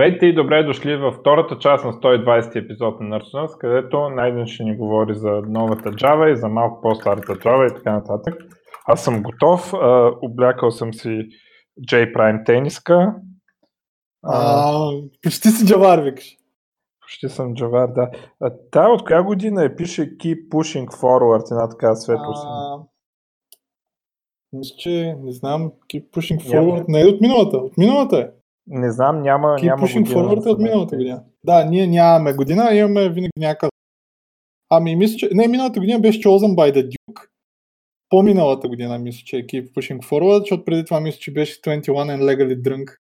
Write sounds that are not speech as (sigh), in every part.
Здравейте и добре дошли във втората част на 120 епизод на Nerdsuners, където Найден ще ни говори за новата Java и за малко по-старата Java и така нататък. Аз съм готов, а, облякал съм си J-Prime тениска. А, почти си джавар, викаш. Почти съм джавар, да. А, та от коя година е пише Keep Pushing Forward, една така светлост? Мисля, че не знам, Keep Pushing Forward не е от миналата, от миналата е. Не знам, няма, Keep няма Pushing. Forward от миналата година. Да, ние нямаме година, имаме винаги някакъв. Ами, мисля, че... Не, миналата година беше Chosen by the Duke. По-миналата година мисля, че е Keep Pushing Forward, защото преди това мисля, че беше 21 and Legally Drunk.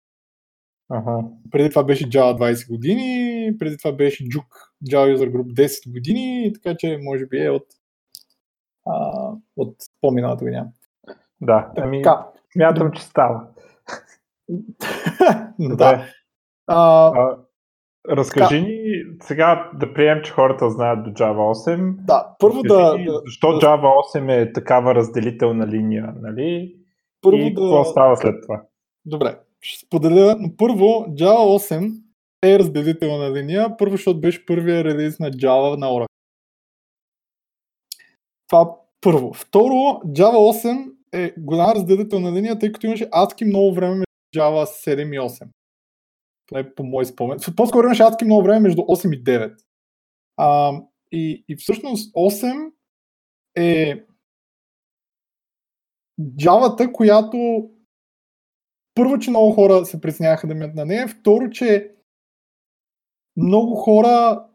Ага. Преди това беше Java 20 години, преди това беше Juke Java User Group 10 години, така че може би е от, а, от по-миналата година. Да, ами, Така. смятам, че става. (laughs) да. А, А, разкажи ни сега да приемем, че хората знаят до Java 8. да, първо да, ни да, защо да- Java 8 е такава разделителна линия, нали? първо и да, какво става след това? Добре, ще споделя, но първо Java 8 е разделителна линия, първо защото беше първия релиз на Java на Oracle. Това първо. Второ, Java 8 е голяма разделителна линия, тъй като имаше адски много време Java 7 и 8. Поне по мой спомен. По-скоро имаше адски много време между 8 и 9. А, и, и всъщност 8 е Java-та, която първо, че много хора се притесняваха да минат на нея, второ, че много хора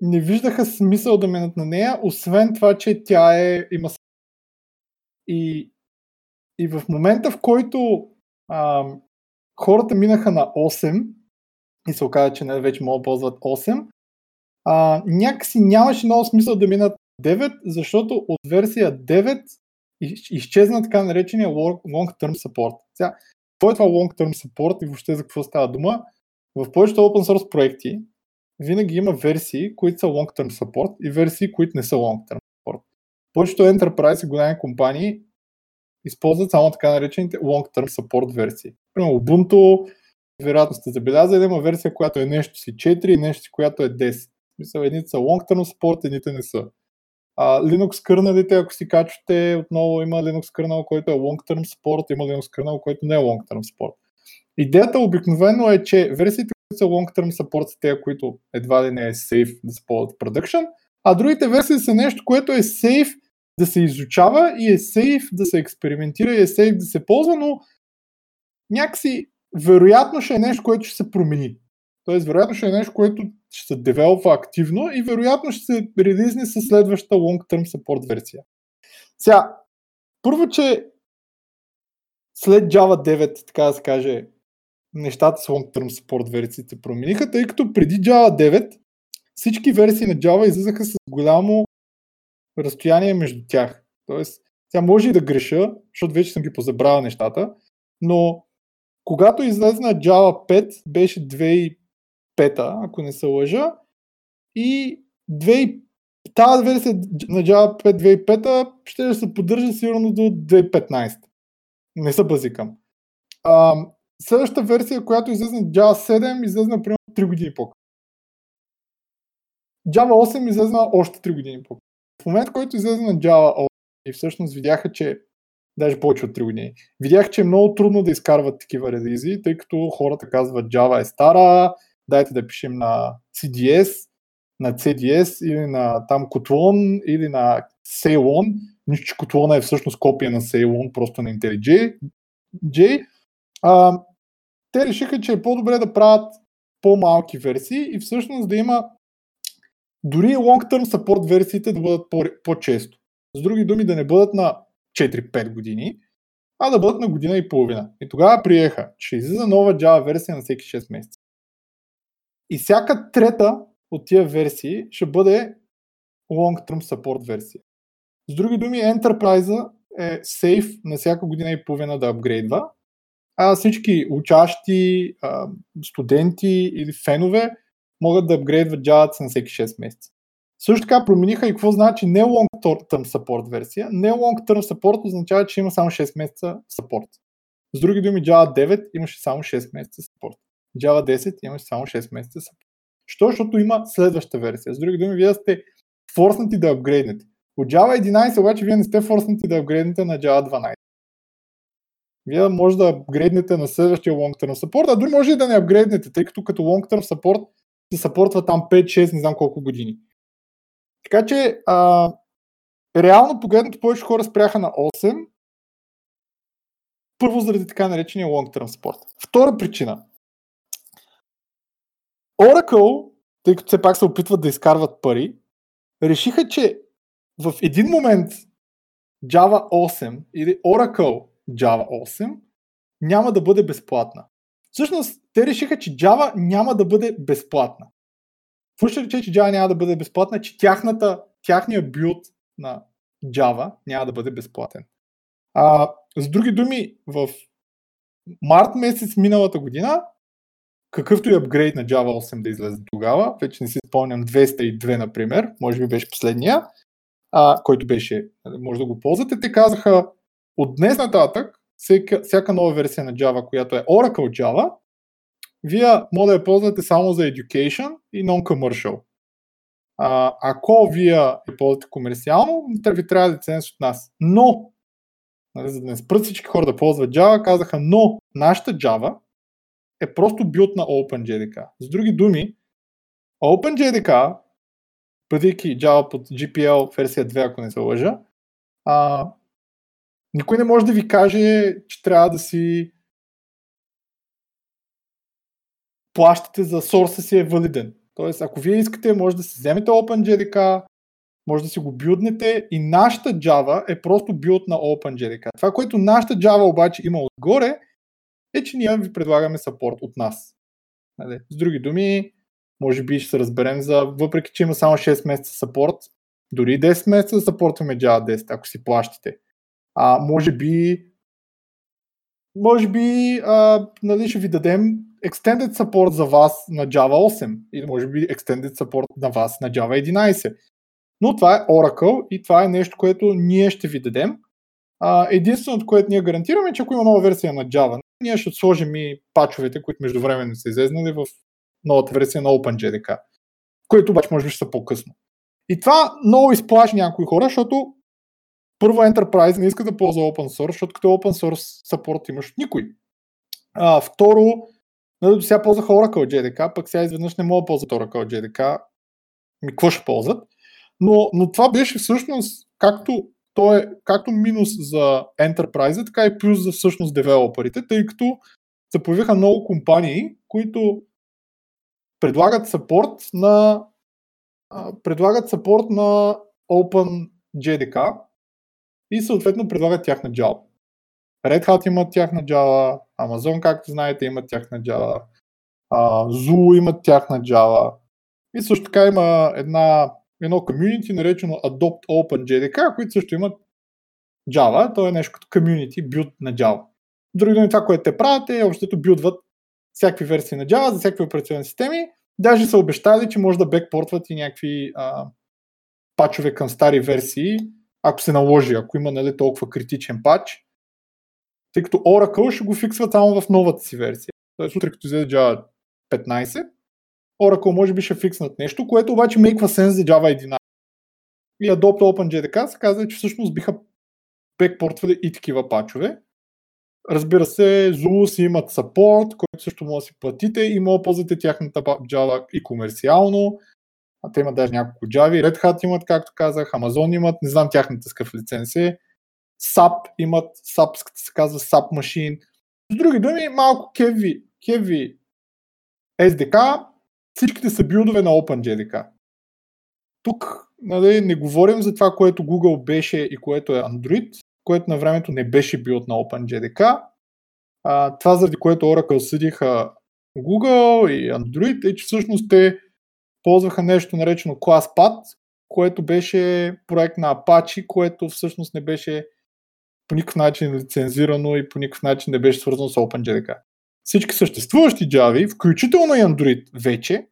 не виждаха смисъл да минат на нея, освен това, че тя е, има и, и в момента, в който а, хората минаха на 8 и се оказа, че не вече могат да ползват 8, а, някакси нямаше много смисъл да минат 9, защото от версия 9 из- изчезна така наречения long- long-term support. Сега, какво е това long-term support и въобще за какво става дума? В повечето open source проекти винаги има версии, които са long-term support и версии, които не са long-term support. Повечето enterprise и големи компании използват само така наречените long-term support версии. Примерно Ubuntu, вероятно сте забелязали, има версия, която е нещо си 4 и нещо която е 10. Мисля, едните са long-term support, едните не са. А, Linux кърналите, ако си качвате, отново има Linux кърнал, който е long-term support, има Linux кърнал, който не е long-term support. Идеята обикновено е, че версиите, които са long-term support, са тези, които едва ли не е safe да се ползват в production, а другите версии са нещо, което е safe да се изучава и е safe да се експериментира и е safe да се ползва, но някакси вероятно ще е нещо, което ще се промени. Тоест, вероятно ще е нещо, което ще се девелопва активно и вероятно ще се релизне с следващата long-term support версия. Сега, първо, че след Java 9, така да се каже, нещата с long-term support версиите промениха, тъй като преди Java 9 всички версии на Java излизаха с голямо разстояние между тях. Тоест, тя може и да греша, защото вече съм ги позабравил нещата, но когато излезна Java 5, беше 2005, ако не се лъжа, и 2000 тази версия на Java 5 2005 ще се поддържа сигурно до 2015. Не се базикам. А, следващата версия, която излезна Java 7, излезна примерно 3 години по Java 8 излезна още 3 години по В момента, който излезна на Java 8 и всъщност видяха, че даже повече от 3 години. Видях, че е много трудно да изкарват такива релизи, тъй като хората казват Java е стара, дайте да пишем на CDS, на CDS или на там Kotlin или на Ceylon. Нищо, че Kotlin е всъщност копия на Ceylon, просто на IntelliJ. J. А, те решиха, че е по-добре да правят по-малки версии и всъщност да има дори long-term support версиите да бъдат по- по-често. С други думи, да не бъдат на 4-5 години, а да бъдат на година и половина. И тогава приеха, че излиза нова Java версия на всеки 6 месеца. И всяка трета от тия версии ще бъде long-term support версия. С други думи, Enterprise е сейф на всяка година и половина да апгрейдва, а всички учащи, студенти или фенове могат да апгрейдват Java на всеки 6 месеца. Също така промениха и какво значи не long-term support версия. Не long-term support означава, че има само 6 месеца support. С други думи, Java 9 имаше само 6 месеца support. Java 10 имаш само 6 месеца support. Що? Защото има следваща версия. С други думи, вие сте форснати да апгрейднете. От Java 11 обаче вие не сте форснати да апгрейднете на Java 12. Вие може да апгрейднете на следващия long term support, а дори може и да не апгрейднете, тъй като като long term support се съпортва там 5-6, не знам колко години. Така че, а, реално погледнато, повече хора спряха на 8, първо заради така наречения long support. Втора причина. Oracle, тъй като все пак се опитват да изкарват пари, решиха, че в един момент Java 8 или Oracle Java 8 няма да бъде безплатна. Всъщност, те решиха, че Java няма да бъде безплатна. Какво ще рече, че Java няма да бъде безплатна? Че тяхната, тяхния билд на Java няма да бъде безплатен. А, с други думи, в март месец миналата година, какъвто и апгрейд на Java 8 да излезе тогава, вече не си спомням 202, например, може би беше последния, а, който беше, може да го ползвате, те казаха, от днес нататък, всяка, всяка нова версия на Java, която е Oracle Java, вие може да я ползвате само за education и non-commercial. А, ако вие я ползвате комерциално, ви трябва лиценз от нас. Но, нали, за да не спрат всички хора да ползват Java, казаха, но нашата Java е просто билд на OpenJDK. С други думи, OpenJDK, бъдейки Java под GPL версия 2, ако не се лъжа, а, никой не може да ви каже, че трябва да си плащате за сорса си е валиден. Тоест, ако вие искате, може да си вземете OpenJDK, може да си го билднете и нашата Java е просто билд на OpenJDK. Това, което нашата Java обаче има отгоре, е, че ние ви предлагаме сапорт от нас. Нали? С други думи, може би ще се разберем за, въпреки че има само 6 месеца сапорт, дори 10 месеца да сапортваме Java 10, ако си плащате. А, може би може би а, нали, ще ви дадем Extended Support за вас на Java 8 или може би Extended Support на вас на Java 11. Но това е Oracle и това е нещо, което ние ще ви дадем. Единственото, което ние гарантираме, е, че ако има нова версия на Java, ние ще сложим и пачовете, които междувременно са излезнали в новата версия на OpenJDK, което обаче може би ще са по-късно. И това много изплаши някои хора, защото първо Enterprise не иска да ползва open source, защото като open source support имаш никой. А, второ, нали, сега ползваха Oracle JDK, пък сега изведнъж не мога да ползват Oracle JDK. Ми, какво ще ползват? Но, но това беше всъщност, както, то е, както минус за Enterprise, така и плюс за всъщност девелоперите, тъй като се появиха много компании, които предлагат сапорт на предлагат сапорт на Open JDK, и съответно предлагат тяхна Java. Red Hat имат тяхна Java, Amazon, както знаете, имат тяхна Java, Zoo имат тяхна Java. И също така има една, едно комьюнити, наречено Adopt Open JDK, които също имат Java. То е нещо като комьюнити, билд на Java. Други думи, това, което те правят е, общото билдват всякакви версии на Java за всякакви операционни системи. Даже са обещали, че може да бекпортват и някакви а, пачове към стари версии, ако се наложи, ако има нали, толкова критичен пач, тъй като Oracle ще го фиксва само в новата си версия. Тоест, утре като излезе Java 15, Oracle може би ще фикснат нещо, което обаче мейква сенс за Java 11. И Adopt OpenJDK се казва, че всъщност биха бекпортвали и такива пачове. Разбира се, Zulus имат support, който също може да си платите и може да ползвате тяхната Java и комерциално. А те имат даже няколко Java, Red Hat имат, както казах, Amazon имат, не знам тяхната скъв лиценз е. SAP имат, SAP се казва SAP Machine. С други думи, малко Kevi, Kevi SDK, всичките са билдове на OpenJDK. Тук нали, не говорим за това, което Google беше и което е Android, което на времето не беше билд на OpenJDK. А, това заради което Oracle съдиха Google и Android е, че всъщност те ползваха нещо наречено ClassPad, което беше проект на Apache, което всъщност не беше по никакъв начин лицензирано и по никакъв начин не беше свързано с OpenJDK. Всички съществуващи Java, включително и Android вече,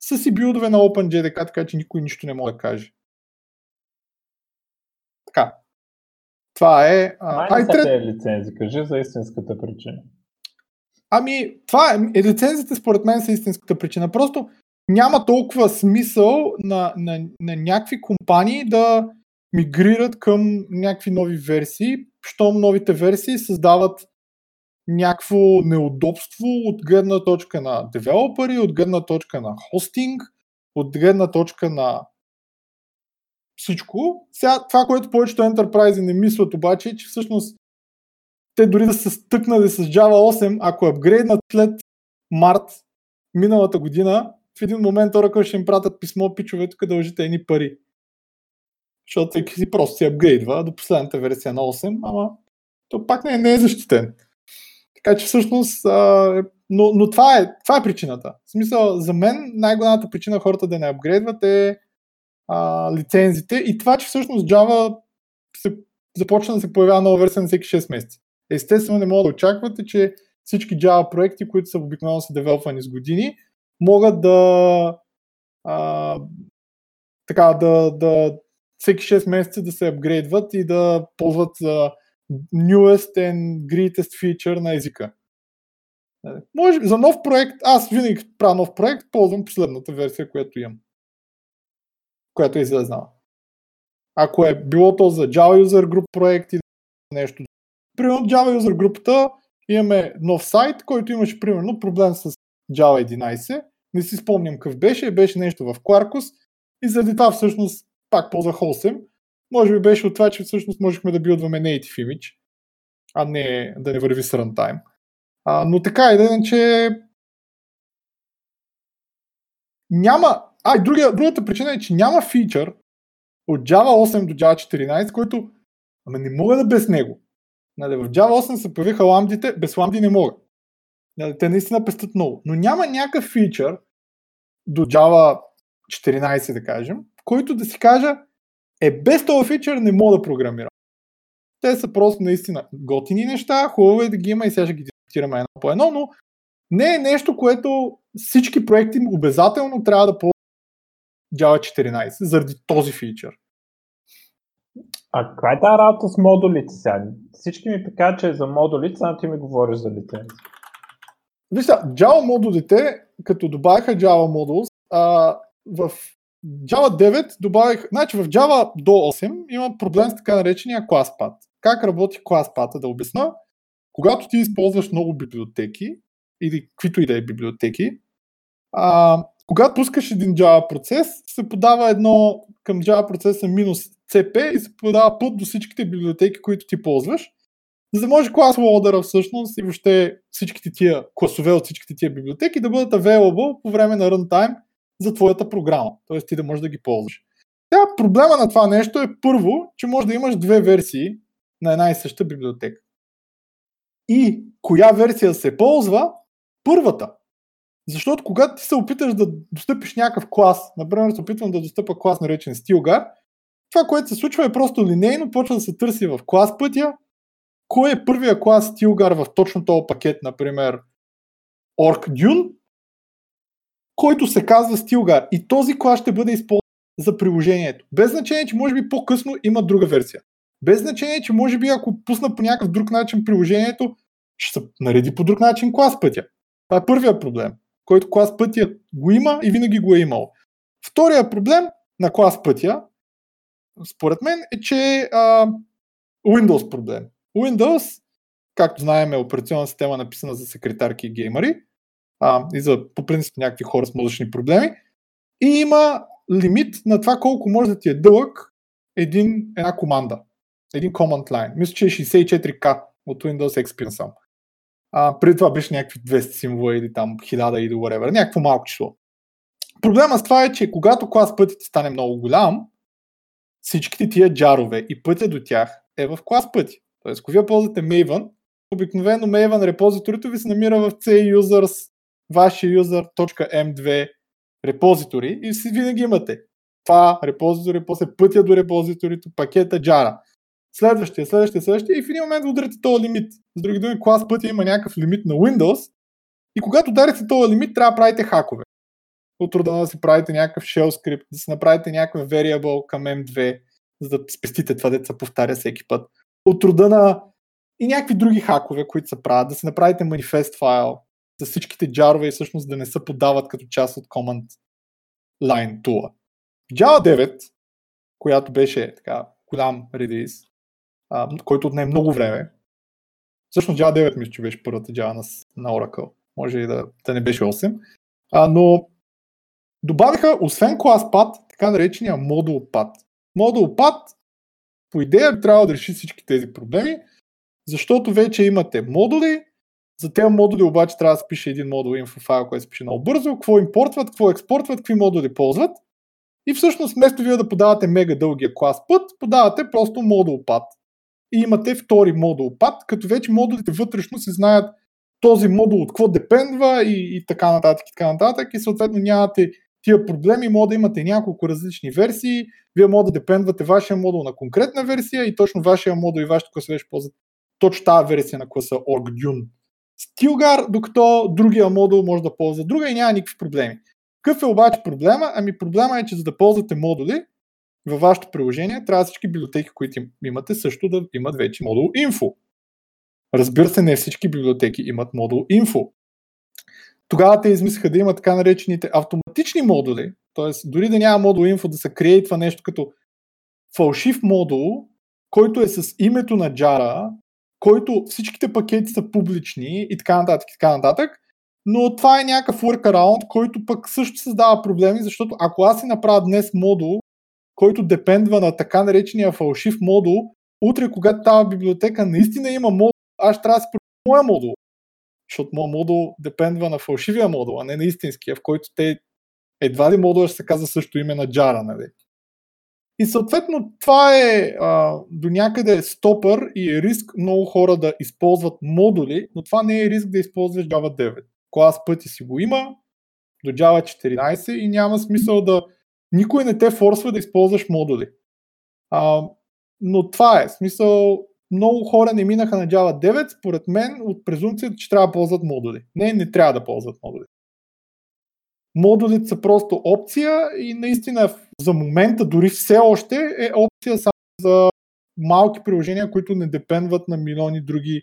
са си билдове на OpenJDK, така че никой нищо не може да каже. Така. Това е... А, Ай, трет... е лицензи, кажи за истинската причина. Ами, това е, лицензите според мен са истинската причина. Просто няма толкова смисъл на, на, на някакви компании да мигрират към някакви нови версии, щом новите версии създават някакво неудобство от гледна точка на девелопери, от гледна точка на хостинг, от гледна точка на всичко. Сега, това, което повечето Enterprise не мислят обаче, е, че всъщност те дори да са стъкнали с Java 8, ако апгрейднат след март миналата година, в един момент Oracle ще им пратят писмо, пичове, тук дължите едни пари. Защото си просто си апгрейдва до последната версия на 8, ама то пак не е, не е защитен. Така че всъщност, а, но, но това, е, това е причината. В смисъл, за мен най-голямата причина хората да не апгрейдват е а, лицензите и това, че всъщност Java се, започна да се появява нова версия на всеки 6 месеца. Естествено не мога да очаквате, че всички Java проекти, които са обикновено са девелопвани с години, могат да а, така, да, да всеки 6 месеца да се апгрейдват и да ползват uh, newest and greatest feature на езика. Може, за нов проект, аз винаги правя нов проект, ползвам последната версия, която имам. Която е излезнала. Ако е било то за Java User Group проект или нещо. Примерно Java User групата имаме нов сайт, който имаше примерно проблем с Java 11. Не си спомням какъв беше, беше нещо в Quarkus и заради това всъщност пак ползвах 8. Може би беше от това, че всъщност можехме да билдваме native image, а не да не върви с runtime. А, но така и да че няма... А, и другия, другата причина е, че няма фичър от Java 8 до Java 14, който ама не мога да без него. Нали, в Java 8 се появиха ламдите, без ламди не мога. Нали, те наистина пестят много. Но няма някакъв фичър до Java 14, да кажем, който да си кажа, е без този фичър не мога да програмирам. Те са просто наистина готини неща, хубаво е да ги има и сега ще ги дискутираме едно по едно, но не е нещо, което всички проекти обязателно трябва да ползват Java 14 заради този фичър. А каква е тази работа с модулите сега? Всички ми така, че е за модулите, само ти ми говориш за лицензи. Вижте, Java модулите, като добавиха Java Modules, а, в Java 9 добавих, значи в Java до 8 има проблем с така наречения ClassPath. Как работи ClassPath, да обясна? Когато ти използваш много библиотеки, или каквито и да е библиотеки, а, когато пускаш един Java процес, се подава едно към Java процеса минус CP и се подава път до всичките библиотеки, които ти ползваш, за да може клас лодера всъщност и въобще всичките тия класове от всичките тия библиотеки да бъдат available по време на runtime за твоята програма. Т.е. ти да можеш да ги ползваш. Тя проблема на това нещо е първо, че може да имаш две версии на една и съща библиотека. И коя версия се ползва? Първата. Защото когато ти се опиташ да достъпиш някакъв клас, например се опитвам да достъпа клас наречен Stilgar, това, което се случва е просто линейно, почва да се търси в клас пътя, кой е първия клас Stilgar в точно този пакет, например OrcDune, който се казва Stilgar. И този клас ще бъде използван за приложението. Без значение, че може би по-късно има друга версия. Без значение, че може би ако пусна по някакъв друг начин приложението, ще се нареди по друг начин клас пътя. Това е първият проблем, който клас пътя го има и винаги го е имал. Втория проблем на клас пътя, според мен, е, че а, Windows проблем. Windows, както знаем, е операционна система написана за секретарки и геймери а, и за по принцип някакви хора с мозъчни проблеми. И има лимит на това колко може да ти е дълъг един, една команда. Един command line. Мисля, че е 64K от Windows XP сам. А, преди това беше някакви 200 символа или там 1000 или whatever. Някакво малко число. Проблема с това е, че когато клас пътят стане много голям, всичките тия джарове и пътя до тях е в клас пъти. Тоест, ако вие ползвате Maven, обикновено Maven репозиторито ви се намира в C-users вашия user.m2 репозитори и си винаги имате това репозитори, после пътя до репозиторито, пакета Jara. Следващия, следващия, следващия и в един момент ударите този лимит. С други думи, клас пътя има някакъв лимит на Windows и когато ударите този лимит, трябва да правите хакове. От труда да си правите някакъв shell скрипт, да си направите някакъв variable към M2, за да спестите това, деца повтаря всеки път. От труда на и някакви други хакове, които се правят, да си направите манифест файл, с всичките джарове и всъщност да не се подават като част от command line tool. Java 9, която беше така голям релиз, а, който отне много време, всъщност Java 9 мисля, че беше първата Java на, на Oracle, може и да, да не беше 8, а, но добавиха, освен клас пад, така наречения модул пад. Модул пад, по идея, трябва да реши всички тези проблеми, защото вече имате модули, за тези модули обаче трябва да се пише един модул info файл, който се пише много бързо, какво импортват, какво експортват, какви модули ползват. И всъщност вместо вие да подавате мега дългия клас път, подавате просто модул пад. И имате втори модул пад, като вече модулите вътрешно се знаят този модул от какво депендва и, и така нататък и така нататък и съответно нямате тия проблеми, може да имате няколко различни версии, вие може да депендвате вашия модул на конкретна версия и точно вашия модул и вашето класове ще ползват точно тази версия на класа OrgDune. Stilgar, докато другия модул може да ползва друга и няма никакви проблеми. Какъв е обаче проблема? Ами проблема е, че за да ползвате модули във вашето приложение, трябва всички библиотеки, които имате, също да имат вече модул info. Разбира се, не всички библиотеки имат модул info. Тогава те измислиха да има така наречените автоматични модули, т.е. дори да няма модул info, да се креатва нещо като фалшив модул, който е с името на джара, който всичките пакети са публични и така нататък, и така нататък, но това е някакъв workaround, който пък също създава проблеми, защото ако аз си направя днес модул, който депендва на така наречения фалшив модул, утре, когато тази библиотека наистина има модул, аз трябва да си моя модул. Защото моят модул депендва на фалшивия модул, а не на истинския, в който те едва ли модула ще се казва също име на джара, нали? И съответно това е а, до някъде стопър и е риск много хора да използват модули, но това не е риск да използваш Java 9. Клас пъти си го има до Java 14 и няма смисъл да... Никой не те форсва да използваш модули. А, но това е. Смисъл, много хора не минаха на Java 9, според мен, от презумцията, че трябва да ползват модули. Не, не трябва да ползват модули. Модулите са просто опция и наистина за момента дори все още е опция само за малки приложения, които не депендват на милиони други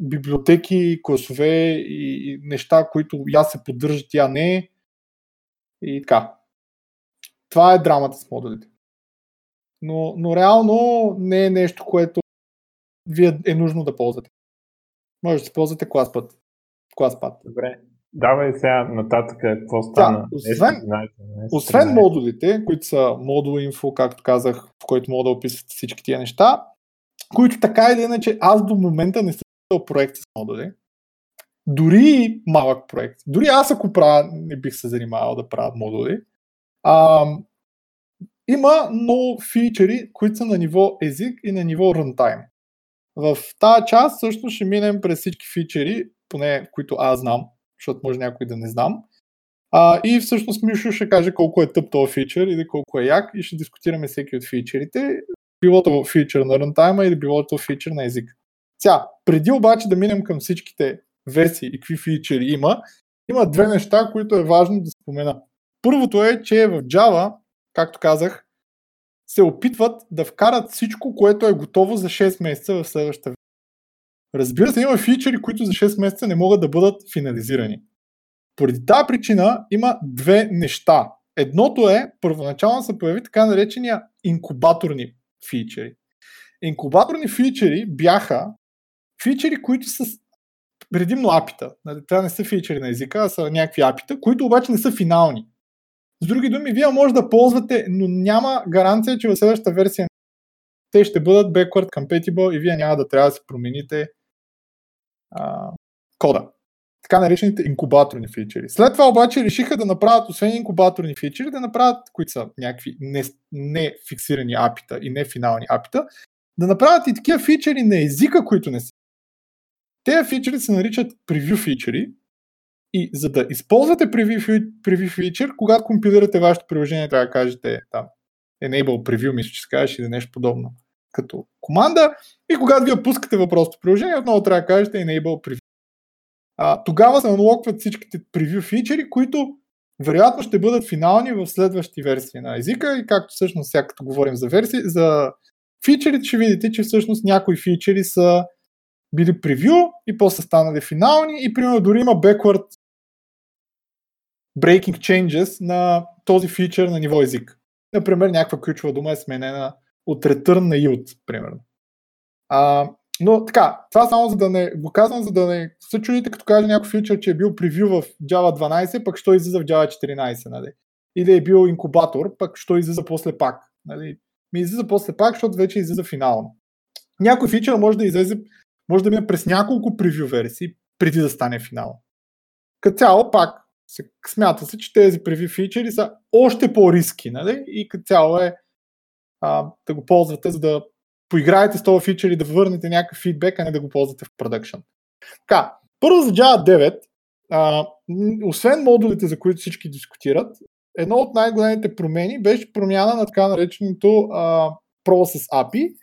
библиотеки, класове и неща, които я се поддържат, я не. И така. Това е драмата с модулите. Но, но реално не е нещо, което вие е нужно да ползвате. Може да ползвате клас път. Клас път. Добре. Давай сега нататък какво стана. Да, освен, S13, освен модулите, които са модул info, както казах, в който мога да описвате всички тия неща, които така или иначе аз до момента не съм писал проект с модули. Дори малък проект. Дори аз ако правя, не бих се занимавал да правя модули. А, има много фичери, които са на ниво език и на ниво runtime. В тази част също ще минем през всички фичери, поне които аз знам, защото може някой да не знам. А, и всъщност Мишо ще каже колко е тъп този фичър или колко е як и ще дискутираме всеки от фичерите, билото фичър на рантайма или билото фичър на език. Сега, преди обаче да минем към всичките версии и какви фичери има, има две неща, които е важно да спомена. Първото е, че в Java, както казах, се опитват да вкарат всичко, което е готово за 6 месеца в следващата Разбира се, има фичери, които за 6 месеца не могат да бъдат финализирани. Поради тази причина има две неща. Едното е, първоначално се появи така наречения инкубаторни фичери. Инкубаторни фичери бяха фичери, които са предимно апита. Нали, това не са фичери на езика, а са някакви апита, които обаче не са финални. С други думи, вие може да ползвате, но няма гаранция, че в следващата версия те ще бъдат backward compatible и вие няма да трябва да се промените а, кода. Така наречените инкубаторни фичери. След това обаче решиха да направят, освен инкубаторни фичери, да направят, които са някакви не, не фиксирани апита и не финални апита, да направят и такива фичери на езика, които не са. Тези фичери се наричат preview фичери и за да използвате preview, preview когато компилирате вашето приложение, трябва да кажете там enable preview, мисля, че се кажеш или нещо подобно като команда. И когато вие пускате въпросното приложение, отново трябва да кажете enable preview. А, тогава се аналогват всичките превю фичери, които вероятно ще бъдат финални в следващи версии на езика и както всъщност сега като говорим за версии, за фичерите ще видите, че всъщност някои фичери са били превю и после станали финални и примерно дори има backward breaking changes на този фичър на ниво език. Например, някаква ключова дума е сменена от return на yield, примерно. А, но така, това само за да не го казвам, за да не се чудите, като каже някой фичър, че е бил превю в Java 12, пък що излиза в Java 14, нали? Или е бил инкубатор, пък що излиза после пак. Нали? Ми излиза после пак, защото вече излиза финално. Някой фичър може да излезе, може да мине през няколко превю версии, преди да стане финал. Като цяло пак смята се, че тези превю фичери са още по-риски, нали? И като цяло е а, да го ползвате, за да поиграете с този фичър и да върнете някакъв фидбек, а не да го ползвате в продъкшн. Така, първо за Java 9, а, освен модулите, за които всички дискутират, едно от най-големите промени беше промяна на така нареченото а, Process API.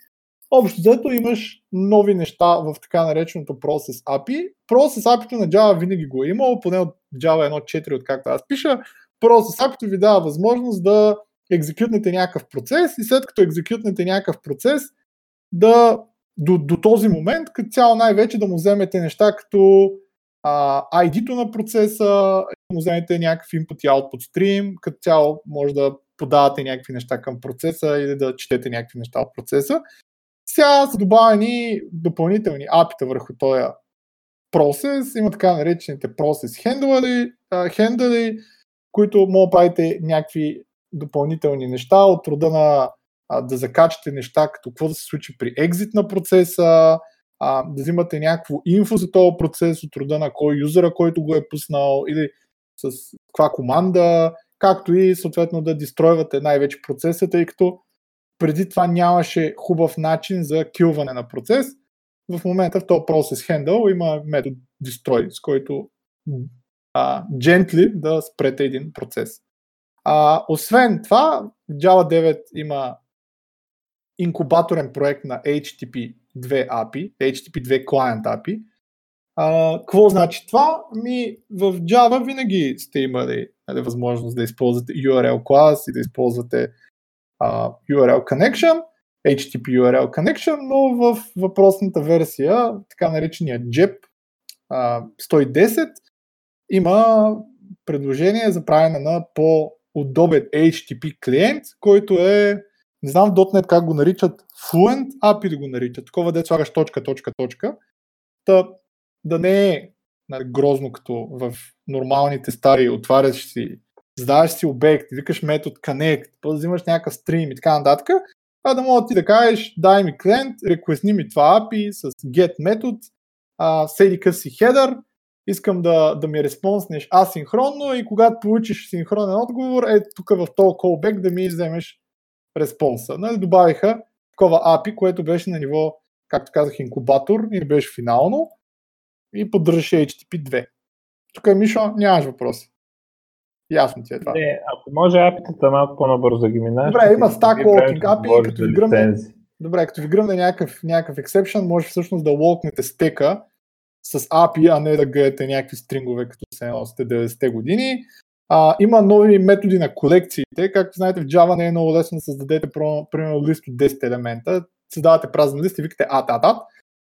Общо взето имаш нови неща в така нареченото Process API. Process API на Java винаги го е имало, поне от Java 1.4, откакто аз пиша. Process API ви дава възможност да екзекютнете някакъв процес и след като екзекютнете някакъв процес, да до, до този момент, като цяло най-вече да му вземете неща като а, ID-то на процеса, да му вземете някакъв input и output stream, като цяло може да подавате някакви неща към процеса или да четете някакви неща от процеса. Сега са добавени допълнителни апита върху този процес. Има така наречените процес хендли които могат да правите някакви допълнителни неща от рода на а, да закачате неща, като какво да се случи при екзит на процеса, а, да взимате някакво инфо за този процес от рода на кой юзера, който го е пуснал или с каква команда, както и съответно да дистройвате най-вече процеса, тъй като преди това нямаше хубав начин за килване на процес. В момента в този процес handle има метод destroy, с който а, gently да спрете един процес. А, освен това, Java 9 има инкубаторен проект на HTTP 2 API, HTTP 2 Client API. Какво значи това? Ми, в Java винаги сте имали нали, възможност да използвате URL клас и да използвате а, URL connection, HTTP URL connection, но в въпросната версия, така наречения JEP а, 110, има предложение за правене на по-удобен HTTP клиент, който е не знам .NET как го наричат, Fluent API да го наричат, такова де слагаш точка, точка, точка. Та, да не е нали, грозно като в нормалните стари, отваряш си, задаваш си обект, викаш метод connect, после взимаш някакъв стрим и така нататък, а да мога ти да кажеш, дай ми клиент, реквестни ми това API с get метод, а, седи къв си header, искам да, да ми респонснеш асинхронно и когато получиш синхронен отговор, е тук в този callback да ми вземеш респонса. Нали, добавиха такова API, което беше на ниво, както казах, инкубатор и беше финално и поддържаше HTTP 2. Тук, Мишо, нямаш въпроси. Ясно ти е това. Не, ако може API-тата малко по-набързо да ги минаш. Добре, има Stack Walking API, като ви гръмне, добре, като ви гръмне някакъв, някакъв exception, може всъщност да локнете стека с API, а не да гледате някакви стrinгове, като се носите 90-те години. А, има нови методи на колекциите. Както знаете, в Java не е много лесно да създадете примерно лист от 10 елемента. Създавате празен лист и викате add, add, add.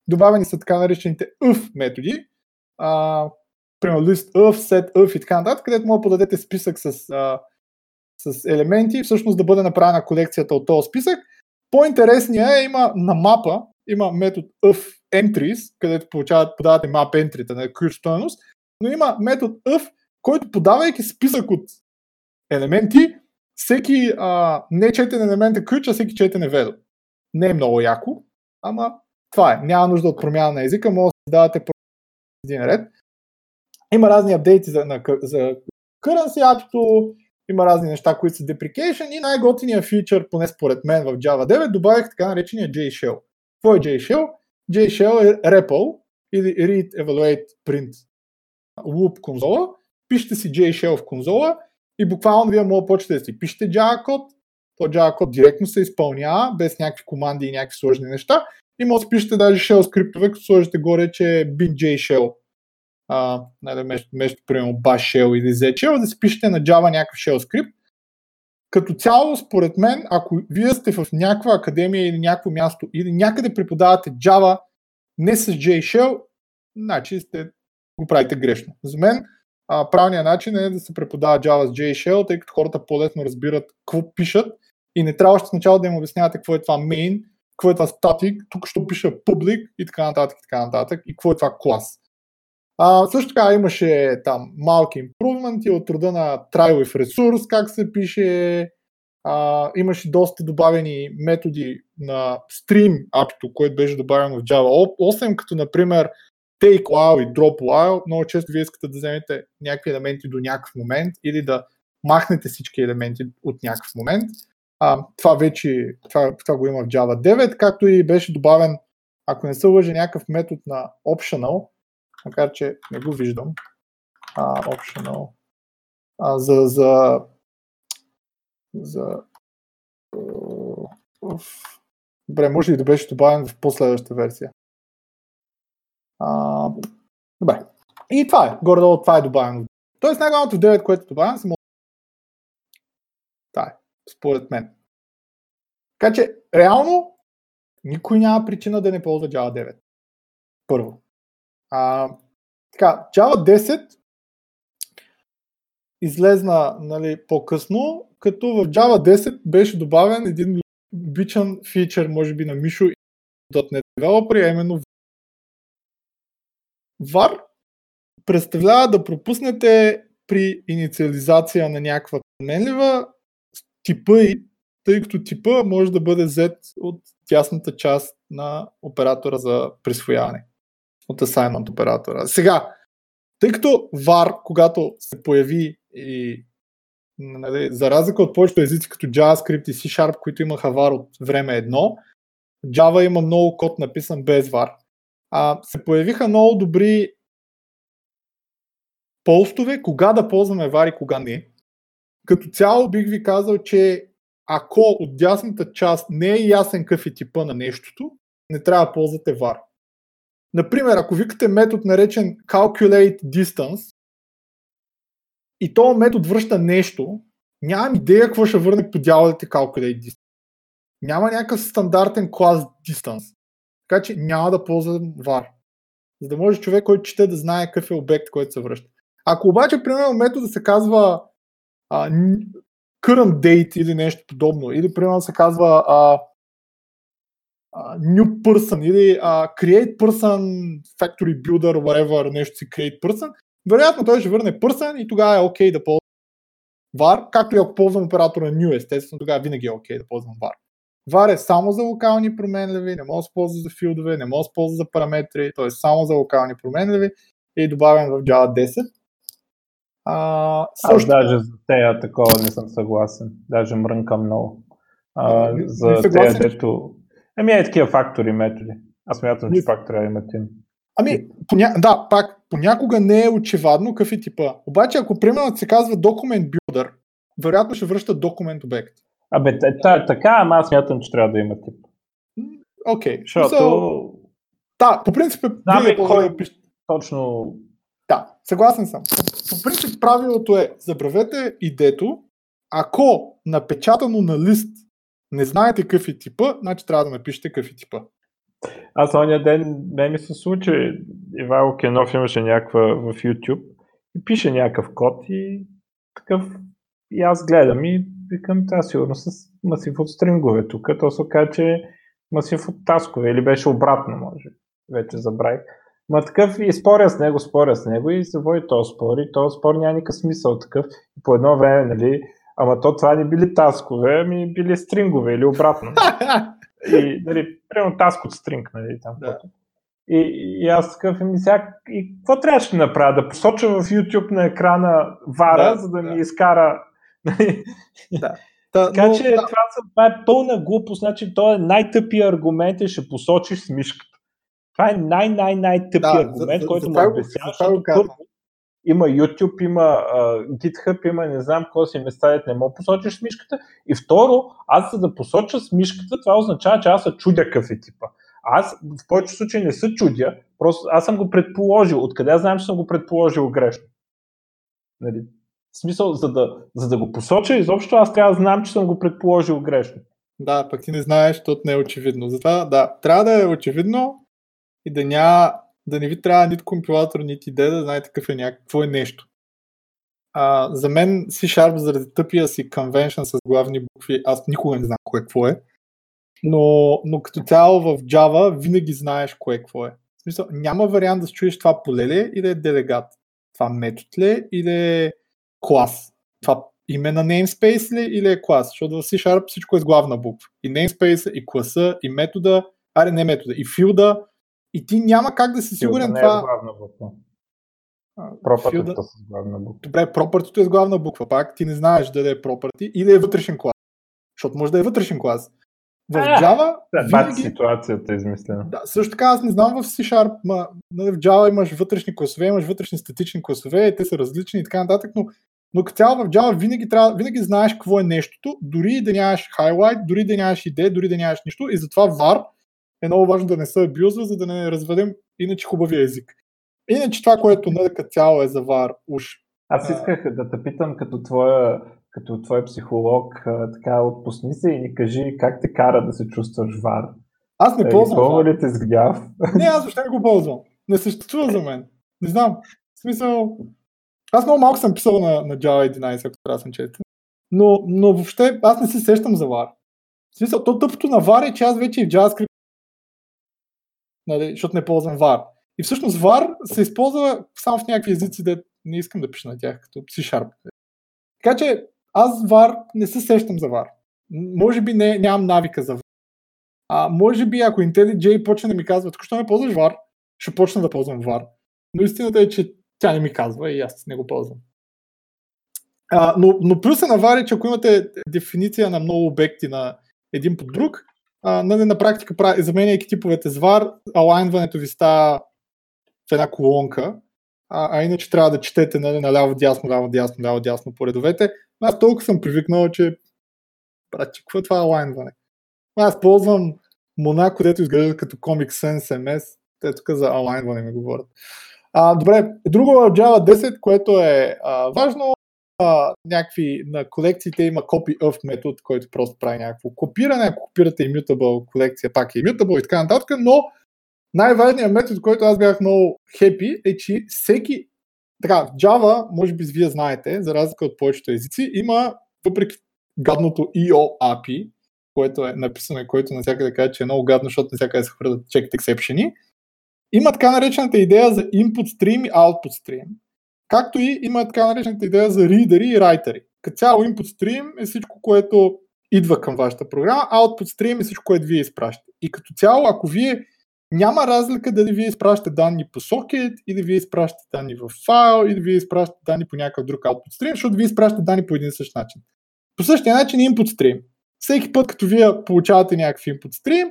Добавени са така наречените UF методи. А, примерно list UF, set UF и така нататък, където може да подадете списък с, а, с елементи всъщност да бъде направена колекцията от този списък. По-интересният е, има на мапа, има метод UF entries, където получават, подавате map entry на ключ стоеност, но има метод UF, който подавайки списък от елементи, всеки а, не четен елемент е ключ, а всеки четен е ведо. Не е много яко, ама това е. Няма нужда от промяна на езика, може да давате по един ред. Има разни апдейти за, на, за currency app има разни неща, които са deprecation и най-готиният фичър, поне според мен в Java 9, добавих така наречения JShell. Какво е JShell? JShell е REPL или Read, Evaluate, Print Loop конзола, пишете си JShell в конзола и буквално вие може да почнете да си пишете Java код, то Java код директно се изпълнява, без някакви команди и някакви сложни неща. И може да пишете даже shell скриптове, като сложите горе, че е bin JShell. А, нали, вместо, вместо, примерно, bash shell или zshell, да си пишете на Java някакъв shell скрипт. Като цяло, според мен, ако вие сте в някаква академия или някакво място или някъде преподавате Java не с JShell, значи сте, го правите грешно. За мен а, правилният начин е да се преподава Java с JShell, тъй като хората по-лесно разбират какво пишат и не трябва още начало да им обяснявате какво е това main, какво е това static, тук ще пиша public и така нататък, и така нататък, и какво е това клас. А, също така имаше там малки импрувменти от рода на try with resource, как се пише, а, имаше доста добавени методи на stream апито, което беше добавено в Java 8, като например take while и drop while. Много често вие искате да вземете някакви елементи до някакъв момент или да махнете всички елементи от някакъв момент. А, това вече това, това го има в Java 9, както и беше добавен, ако не се лъжи, някакъв метод на optional, макар че не го виждам. А, optional. А, за, за, за Добре, може ли да беше добавен в последващата версия? А, добре. И това е. Горе-долу това е добавено. Тоест най-главното в 9, което е добавено, се Това е. Според мен. Така че, реално, никой няма причина да не ползва Java 9. Първо. А, така, Java 10 излезна нали, по-късно, като в Java 10 беше добавен един обичан фичър, може би на Мишо и .NET Developer, а именно var представлява да пропуснете при инициализация на някаква променлива типа и тъй като типа може да бъде взет от тясната част на оператора за присвояване. От assignment оператора. Сега, тъй като var, когато се появи и нали, за разлика от повечето езици като JavaScript и C-Sharp, които имаха var от време едно, Java има много код написан без var. А, се появиха много добри постове, кога да ползваме var и кога не. Като цяло бих ви казал, че ако от дясната част не е ясен какъв е типа на нещото, не трябва да ползвате var. Например, ако викате метод наречен calculate distance и този метод връща нещо, нямам идея какво ще върне по дяволите calculate distance. Няма някакъв стандартен клас distance. Така че няма да ползвам var. За да може човек, който чете да знае какъв е обект, който се връща. Ако обаче, примерно, метода се казва а, current date или нещо подобно, или примерно се казва а, а, new person или а, create person, factory builder, whatever, нещо си create person, вероятно той ще върне person и тогава е окей okay да ползва var, както и ако ползвам оператора new, естествено, тогава винаги е окей okay да ползвам var. var е само за локални променливи, не може да се ползва за филдове, не може да се ползва за параметри, т.е. само за локални променливи и е добавен в Java 10. А, също... Аз даже за тея такова не съм съгласен. Даже мрънкам много. А, за тея, дето... Ами е такива фактори, методи. Аз мятам, че пак трябва да имат им. Ами, поня... да, пак, понякога не е очевадно какъв е типа. Обаче, ако примерно се казва документ builder, вероятно ще връща документ обект. Абе, та, така, ама аз мятам, че трябва да има тип. Окей. Okay. Защото... So, да, по принцип е... Да, кой... Точно да, съгласен съм. По принцип правилото е, забравете идето, ако напечатано на лист не знаете какъв е типа, значи трябва да напишете какъв е типа. Аз ония ден не ми се случи, Ивайло Кенов имаше някаква в YouTube и пише някакъв код и такъв и аз гледам и викам, това сигурно с масив от стрингове тук. То се каза, че масив от таскове или беше обратно, може. Вече забравих. Ма такъв и споря с него, споря с него и се води този спор и този спор няма никакъв смисъл такъв. И по едно време, нали, ама то това не били таскове, ами били стрингове или обратно. (laughs) и, нали, примерно таск от стринг, нали, там. Да. И, и аз такъв, ми сега, и какво трябваше да направя? Да посоча в YouTube на екрана вара, да, за да, да. ми изкара. (laughs) Нали? Да. Та, така но, че да. това, това е пълна глупост, значи то е най-тъпия аргумент и ще посочиш с мишката. Това е най-най-най-тъпи да, аргумент, за, който за, му обяснява. Има YouTube, има uh, GitHub, има не знам какво си места, не мога посочиш с мишката. И второ, аз за да посоча с мишката, това означава, че аз се чудя какъв е типа. Аз в повечето случаи не се чудя, просто аз съм го предположил. Откъде знам, че съм го предположил грешно? Нали? В смисъл, за да, за да го посоча, изобщо аз трябва да знам, че съм го предположил грешно. Да, пък ти не знаеш, защото не е очевидно. Затова, да, трябва да е очевидно, и да, ня, да не ви трябва нито компилатор, нито идея да знаете какъв е някакво е нещо. А, за мен C-Sharp заради тъпия си convention с главни букви, аз никога не знам кое какво е, но, но като цяло в Java винаги знаеш кое какво е. В смисъл, няма вариант да се чуеш това поле ли е или е делегат. Това метод ли е или е клас. Това име на namespace ли или е клас. Защото в C-Sharp всичко е с главна буква. И namespace, и класа, и метода, аре не метода, и филда. И ти няма как да си сигурен не това. Е главна буква. Property с главна буква. Добре, property е с главна буква. Пак ти не знаеш дали е property или е вътрешен клас. Защото може да е вътрешен клас. В Java. Да, винаги... ситуацията е измислена. Да, също така аз не знам в C-Sharp, ма, нали, в Java имаш вътрешни класове, имаш вътрешни статични класове, те са различни и така нататък, но, но като цяло в Java винаги, трябва, винаги знаеш какво е нещото, дори да нямаш highlight, дори да нямаш идея, дори да нямаш нищо и затова var е много важно да не се абюзва, за да не разведем иначе хубавия език. Иначе това, което като цяло е за var, уж. Аз исках да те питам като твоя като твой психолог, така отпусни се и ни кажи как те кара да се чувстваш вар. Аз не ползвам. Пълва ли те с гняв? Не, аз въобще не го ползвам. Не съществува за мен. Не знам. В смисъл, аз много малко съм писал на, на Java 11, ако трябва да съм честен. Но, но въобще аз не се сещам за VAR. В смисъл, то тъпото на VAR е, че аз вече и в JavaScript, нали, защото не ползвам VAR. И всъщност VAR се използва само в някакви езици, да не искам да пиша на тях, като C-Sharp. Така че аз VAR не се сещам за VAR. Може би не, нямам навика за VAR. А, може би ако IntelliJ почне да ми казва, тук що не ползваш VAR, ще почна да ползвам VAR. Но истината е, че тя не ми казва и аз не го ползвам. А, но, но плюса на VAR е, че ако имате дефиниция на много обекти на един под друг, а, нали, на практика, заменяйки типовете с VAR, алайнването ви става в една колонка, а, а иначе трябва да четете нали, наляво, дясно, ляво, дясно, ляво, дясно по редовете. Аз толкова съм привикнал, че братче, какво е това алайнване? Аз ползвам Монако, дето изглежда като Comic Sans MS. Те тук за алайнване ми говорят. А, добре, друго Java 10, което е а, важно, някакви на колекциите има copy of метод, който просто прави някакво копиране. Ако копирате immutable колекция, пак е immutable и така нататък, но най-важният метод, който аз бях много хепи, е, че всеки така, Java, може би вие знаете, за разлика от повечето езици, има, въпреки гадното EO API, което е написано и което навсякъде каже, че е много гадно, защото навсякъде се хвърлят checked exception има така наречената идея за input stream и output stream, както и има така наречената идея за reader и writer. Като цяло input stream е всичко, което идва към вашата програма, output stream е всичко, което вие изпращате. И като цяло, ако вие няма разлика дали вие изпращате данни по сокет, или вие изпращате данни в файл, или вие изпращате данни по някакъв друг output stream, защото вие изпращате данни по един и същ начин. По същия начин input stream. Всеки път, като вие получавате някакъв input stream,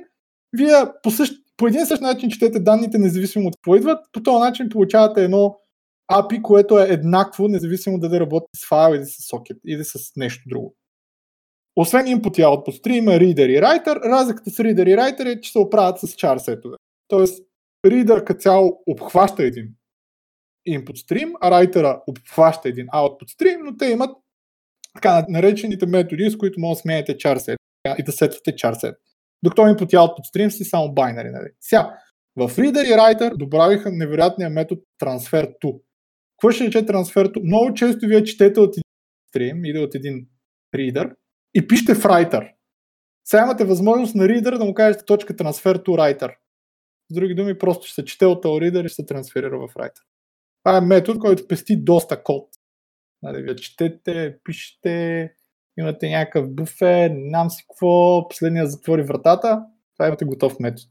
вие по, същ, по един същ начин четете данните, независимо от какво идват. По този начин получавате едно API, което е еднакво, независимо дали работи с файл или с сокет, или с нещо друго. Освен input и output stream, има reader и writer. Разликата с reader и writer е, че се оправят с char сетове. Тоест, ридър като цяло обхваща един input stream, а райтера обхваща един output stream, но те имат така наречените методи, с които може да сменяте char set и да сетвате char set. Докато input и output stream си само байнари. Нали? Сега, в Reader и Writer добавиха невероятния метод transfer to. Какво ще рече to? Много често вие четете от един стрим или от един reader и пишете в writer. Сега имате възможност на reader да му кажете точка transfer to writer. С други думи, просто ще се чете от Reader и ще се трансферира в Writer. Това е метод, който пести доста код. Нали, вие четете, пишете, имате някакъв буфер, не знам си какво, последния затвори вратата, това имате готов метод.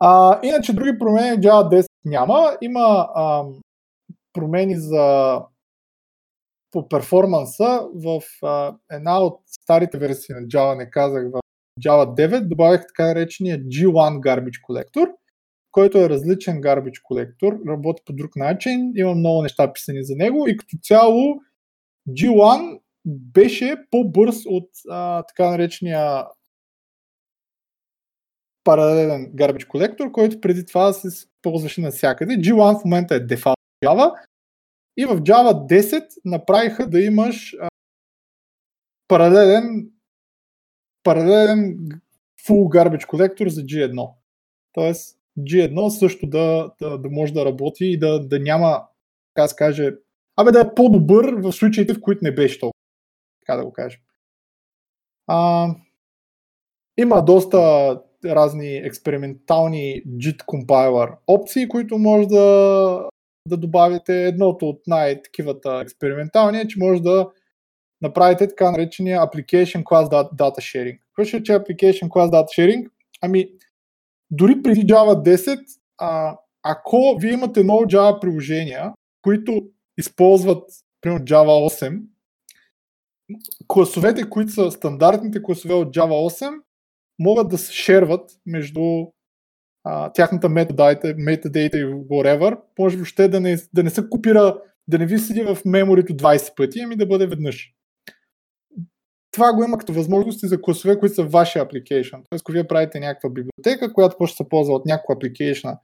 А, иначе други промени в Java 10 няма. Има а, промени за по перформанса в а, една от старите версии на Java, не казах в Java 9 добавих така наречения G1 Garbage Collector, който е различен Garbage Collector, работи по друг начин, има много неща писани за него и като цяло G1 беше по-бърз от а, така наречения паралелен Garbage Collector, който преди това се ползваше навсякъде. G1 в момента е дефалт Java и в Java 10 направиха да имаш а, паралелен паралелен full garbage collector за G1. Тоест, G1 също да, да, да може да работи и да, да няма, така се каже, абе да е по-добър в случаите, в които не беше толкова. Така да го кажем. А, има доста разни експериментални JIT compiler опции, които може да, да добавите. Едното от най-такивата експериментални че може да направите така наречения Application Class Data Sharing. Какво ще че Application Class Data Sharing? Ами, дори преди Java 10, а, ако вие имате много Java приложения, които използват примерно Java 8, класовете, които са стандартните класове от Java 8, могат да се шерват между а, тяхната метадата, метадата и whatever, може въобще да не, да не се копира, да не ви седи в меморито 20 пъти, ами да бъде веднъж. Това го има като възможности за класове, които са вашия application. Тоест, ако вие правите някаква библиотека, която може да се ползва от някаква application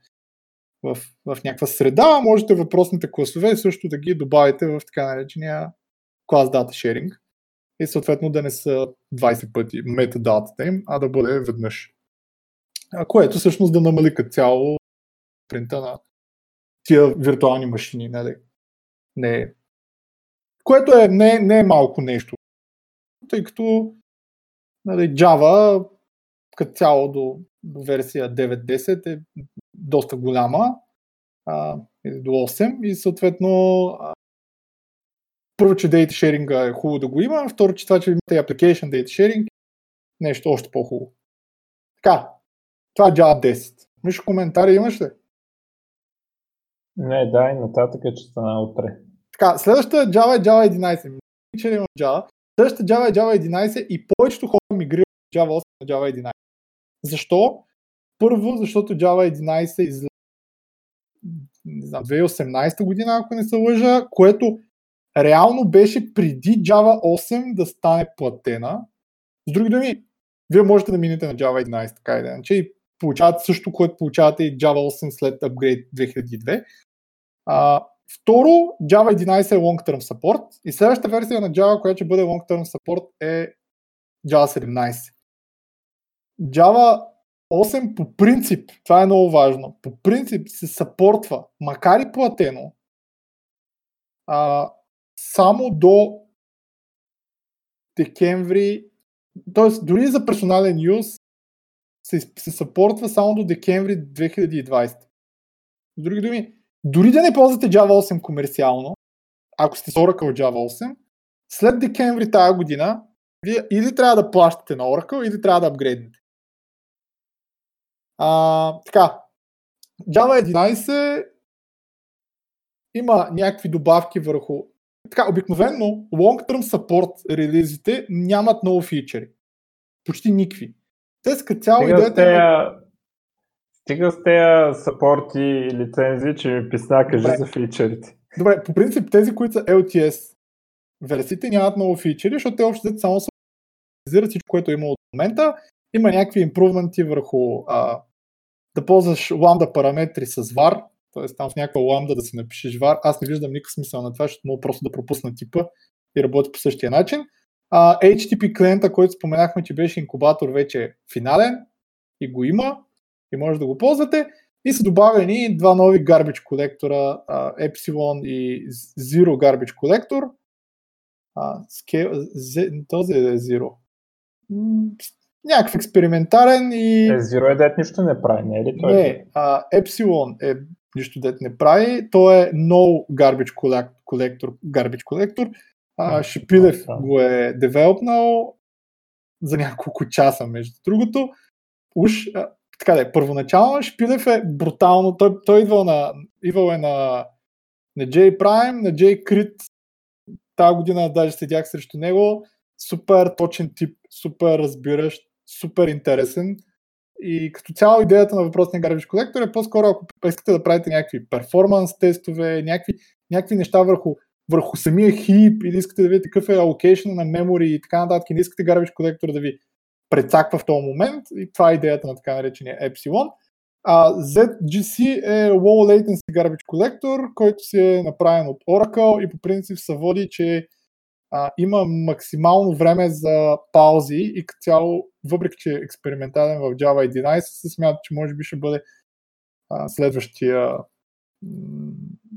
в, в някаква среда, можете въпросните класове също да ги добавите в така наречения клас data sharing и съответно да не са 20 пъти метадатата им, а да бъде веднъж. А което всъщност да намали като цяло принта на тия виртуални машини. Нали? Не, което е, не, не е малко нещо. Тъй като нали, Java като цяло до, до версия 9.10 е доста голяма, а, до 8 и съответно първо, че data sharing е хубаво да го има, второ, че това, че имате application data sharing, нещо още по-хубаво. Така, това е Java 10. Миш коментари имаш ли? Не, дай нататък, че стана утре. Така, следващата Java е Java 11. Че има Java. Следващата Java е Java 11 и повечето хора мигрират от Java 8 на Java 11. Защо? Първо, защото Java 11 излезе не знам, 2018 година, ако не се лъжа, което реално беше преди Java 8 да стане платена. С други думи, вие можете да минете на Java 11, така и да иначе, и получавате също, което получавате и Java 8 след upgrade 2002. А, второ, Java 11 е long-term support и следващата версия на Java, която ще бъде long-term support е Java 17. Java 8 по принцип, това е много важно, по принцип се съпортва, макар и платено, а, само до декември, т.е. дори за персонален юз се, се съпортва само до декември 2020. С други думи, дори да не ползвате Java 8 комерциално, ако сте с Oracle Java 8, след декември тази година, вие или трябва да плащате на Oracle, или трябва да апгрейднете. А, така, Java 11 има някакви добавки върху така, обикновено long-term support релизите нямат много фичери. Почти никакви. Те с цяло Стига идеята... Тея... Стига с тези сапорти и лицензии, че ми писна, кажи Добре. за фичерите. Добре, по принцип тези, които са LTS версиите нямат много фичери, защото те общо само са всичко, което е имало от момента. Има някакви импрувменти върху а, да ползваш ламда параметри с var, т.е. там в някаква ламда да се напишеш var. Аз не виждам никакъв смисъл на това, защото мога просто да пропусна типа и работи по същия начин. А, HTTP клиента, който споменахме, че беше инкубатор, вече е финален и го има и може да го ползвате. И са добавени два нови garbage колектора, Epsilon и Zero garbage колектор. този е Zero. Някакъв експериментален и... Е, Zero е дет нищо не прави, не е ли той? Не, а, Epsilon е нищо дет не прави. То е no garbage collector, garbage collector. А, Шипилев го е девелопнал за няколко часа, между другото. Уж, а, така да е, първоначално Шпилев е брутално, той, той идвал, на, идвал е на, на J Prime, на J Crit, тази година даже седях срещу него, супер точен тип, супер разбиращ, супер интересен. И като цяло идеята на въпросния Garbage Collector е по-скоро, ако искате да правите някакви перформанс тестове, някакви, някакви неща върху, върху самия хип или искате да видите какъв е allocation на memory и така нататък, и не искате Garbage Collector да ви прецаква в този момент и това е идеята на така наречения Epsilon. А ZGC е Low Latency Garbage Collector, който си е направен от Oracle и по принцип се води, че а, има максимално време за паузи и като цяло, въпреки че е експериментален в Java 11, се смята, че може би ще бъде а, следващия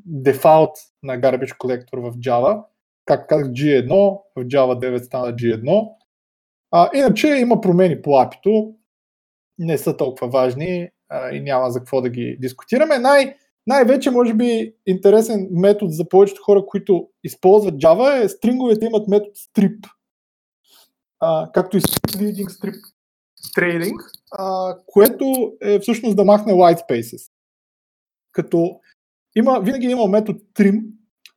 дефалт на Garbage Collector в Java. Как казах, G1, в Java 9 стана G1. А, иначе има промени по апито, не са толкова важни а, и няма за какво да ги дискутираме. Най- най-вече, може би, интересен метод за повечето хора, които използват Java е стринговете имат метод strip. А, както и strip reading, strip trading, а, което е всъщност да махне white spaces. Като има, винаги е имал метод trim.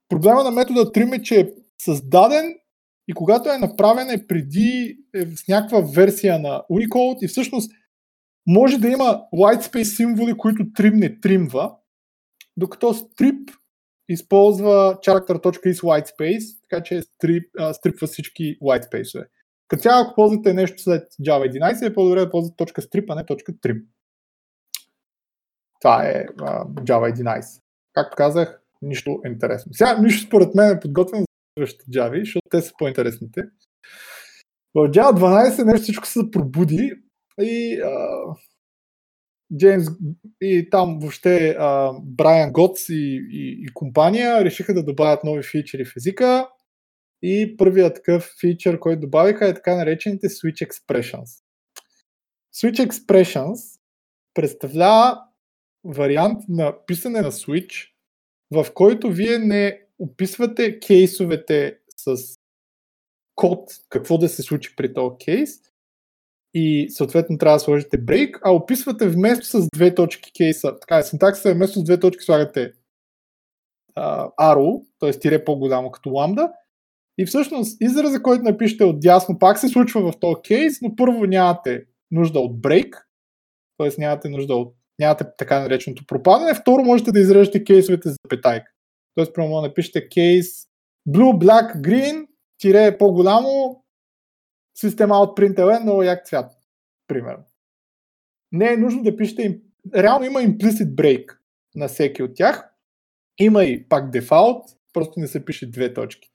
Проблема на метода trim е, че е създаден и когато е направен е преди е с някаква версия на Unicode и всъщност може да има white space символи, които trim не тримва, докато strip използва character.is white space, така че strip, а, стрипва всички white space. Като цяло, ако ползвате нещо след Java 11, е по-добре да ползвате .strip, а не .trim. Това е а, Java 11. Както казах, нищо интересно. Сега нищо според мен е подготвено за Java, защото те са по-интересните. В Java 12 нещо всичко се пробуди и а, Джеймс и там въобще а, Брайан Готс и, и, и компания решиха да добавят нови фичери в езика и първият такъв фичър, който добавиха е така наречените Switch Expressions. Switch Expressions представлява вариант на писане на Switch, в който вие не описвате кейсовете с код, какво да се случи при този кейс, и съответно трябва да сложите брейк, а описвате вместо с две точки кейса, така е, синтаксата е вместо с две точки слагате uh, arrow, т.е. тире по-голямо като ламда, и всъщност израза, който напишете от дясно, пак се случва в този кейс, но първо нямате нужда от брейк, т.е. нямате нужда от нямате така нареченото пропадане. Второ, можете да изрежете кейсовете за петайка. Тоест, прямо напишете кейс blue, black, green, тире е по-голямо, система от println, много як цвят, примерно. Не е нужно да пишете, реално има implicit break на всеки от тях. Има и пак дефалт, просто не се пише две точки.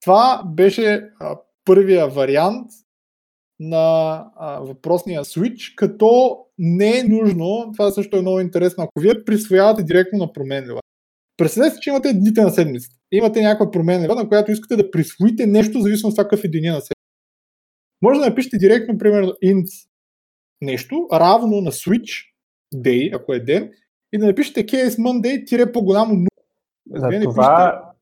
Това беше а, първия вариант на а, въпросния switch, като не е нужно, това също е много интересно, ако вие присвоявате директно на променлива. Представете, че имате дните на седмицата. Имате някаква променлива, на която искате да присвоите нещо, зависимо от това какъв е деня на седмицата. Може да напишете директно, примерно, int нещо, равно на switch day, ако е ден, и да напишете case Monday, тире по-голямо 0. За това, това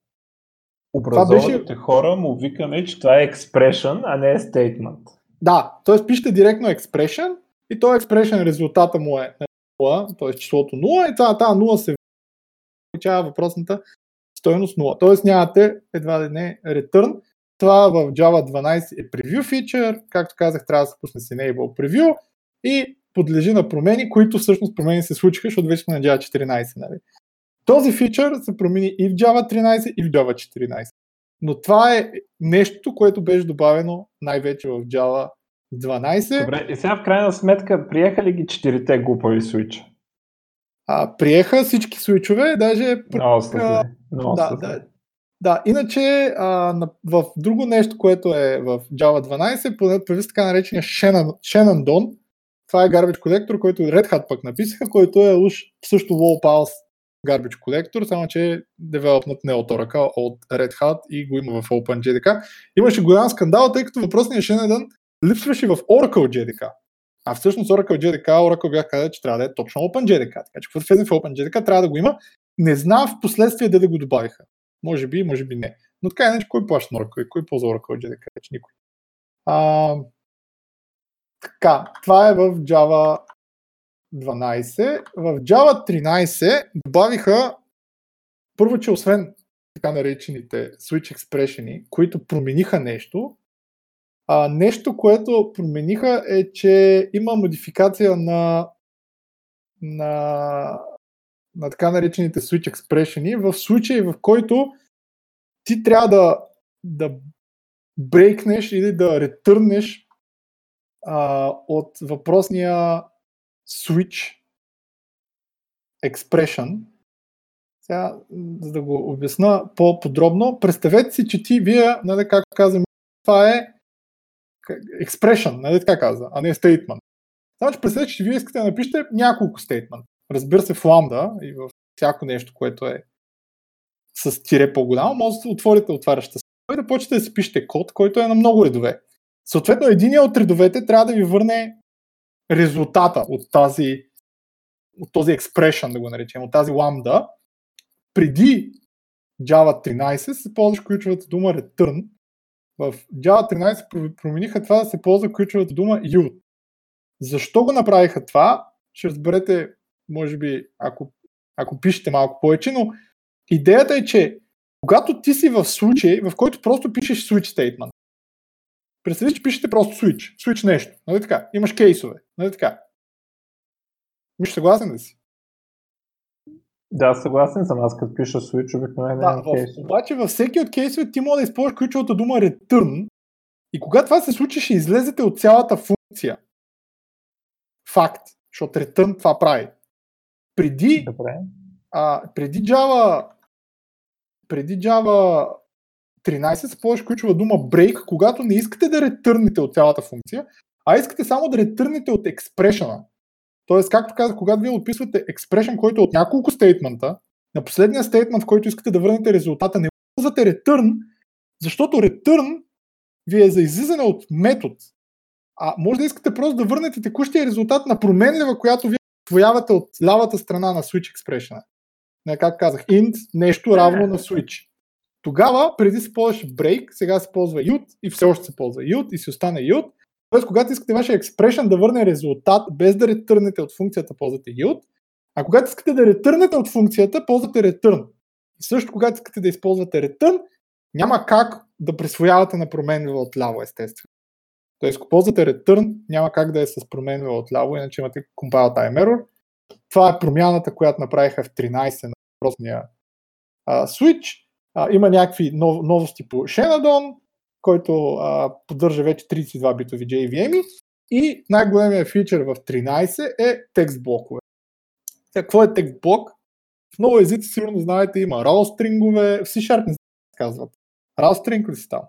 образованите беше... хора му викаме, че това е expression, а не е statement. Да, т.е. пишете директно expression и този expression резултата му е 0, т.е. числото 0 и тази, тази 0 се получава въпросната стоеност 0. Т.е. нямате едва ли не return, това в Java 12 е preview feature, както казах, трябва да се пусне с enable preview и подлежи на промени, които всъщност промени се случиха, защото вече сме на Java 14. Нали? Този фичър се промени и в Java 13, и в Java 14. Но това е нещо, което беше добавено най-вече в Java 12. Добре, и сега в крайна сметка приеха ли ги четирите глупави свича? А, приеха всички свичове, даже... Много а, да, да, да, иначе а, на, в друго нещо, което е в Java 12, появи така наречения Shannon, Shenandoah. Това е Garbage Collector, който Red Hat пък написаха, който е уж също low pulse Garbage Collector, само че е девелопнат не от Oracle, от Red Hat и го има в OpenJDK. Имаше голям скандал, тъй като въпросният Shenandoah липсваше в Oracle JDK. А всъщност Oracle JDK, Oracle бях казал, че трябва да е точно OpenJDK. Така че, когато влезе в OpenJDK, трябва да го има. Не знам в последствие да, да го добавиха. Може би, може би не. Но така иначе, кой плаща на Oracle? Кой ползва Oracle JDK? Вече никой. А, така, това е в Java 12. В Java 13 добавиха първо, че освен така наречените switch expression, които промениха нещо, а, нещо, което промениха е, че има модификация на, на, на така наречените switch expression в случай, в който ти трябва да, да брейкнеш или да ретърнеш а, от въпросния switch expression. Сега, за да го обясна по-подробно, представете си, че ти, вие, нали, как казвам, това е expression, нали така каза, а не statement. Че представете, че вие искате да напишете няколко стейтмента. Разбира се, в ламда и в всяко нещо, което е с тире по-голямо, може да отворите отваряща и да почнете да си пишете код, който е на много редове. Съответно, един от редовете трябва да ви върне резултата от тази от този expression, да го наречем, от тази ламда, преди Java 13 се ползваш ключовата дума return. В Java 13 промениха това да се ползва ключовата дума yield. Защо го направиха това? Ще разберете, може би, ако, ако пишете малко повече, но идеята е, че когато ти си в случай, в който просто пишеш switch statement, представи, че пишете просто switch, switch нещо, нали така, имаш кейсове, нали така. Миш, съгласен ли си? Да, съгласен съм. Аз като пиша switch обикновено да, кейс. Обаче във всеки от кейсовете ти може да използваш ключовата дума return и когато това се случи, ще излезете от цялата функция. Факт. Защото return това прави. Преди, Добре. а, преди Java преди Java 13 се ползваш ключова дума break, когато не искате да ретърнете от цялата функция, а искате само да ретърнете от експрешена. Тоест, както казах, когато вие описвате expression, който е от няколко стейтмента, на последния стейтмент, в който искате да върнете резултата, не ползвате return, защото return ви е за излизане от метод. А може да искате просто да върнете текущия резултат на променлива, която вие отвоявате от лявата страна на switch expression. Не, как казах, int нещо равно на switch. Тогава, преди се ползваше break, сега се ползва yield и все още се ползва yield и си остане yield Тоест, когато искате вашия expression да върне резултат, без да ретърнете от функцията, ползвате yield, а когато искате да ретърнете от функцията, ползвате return. И също, когато искате да използвате return, няма как да присвоявате на променлива от ляво, естествено. Тоест, ако ползвате return, няма как да е с променлива от ляво, иначе имате compile time error. Това е промяната, която направиха в 13 на въпросния switch. А, има някакви нов, новости по Shenadon, който а, поддържа вече 32 битови JVM и най-големия фичър в 13 е текст блокове. Какво е текст блок? В много езици сигурно знаете има raw стрингове, в C-Sharp не казват. String ли си там?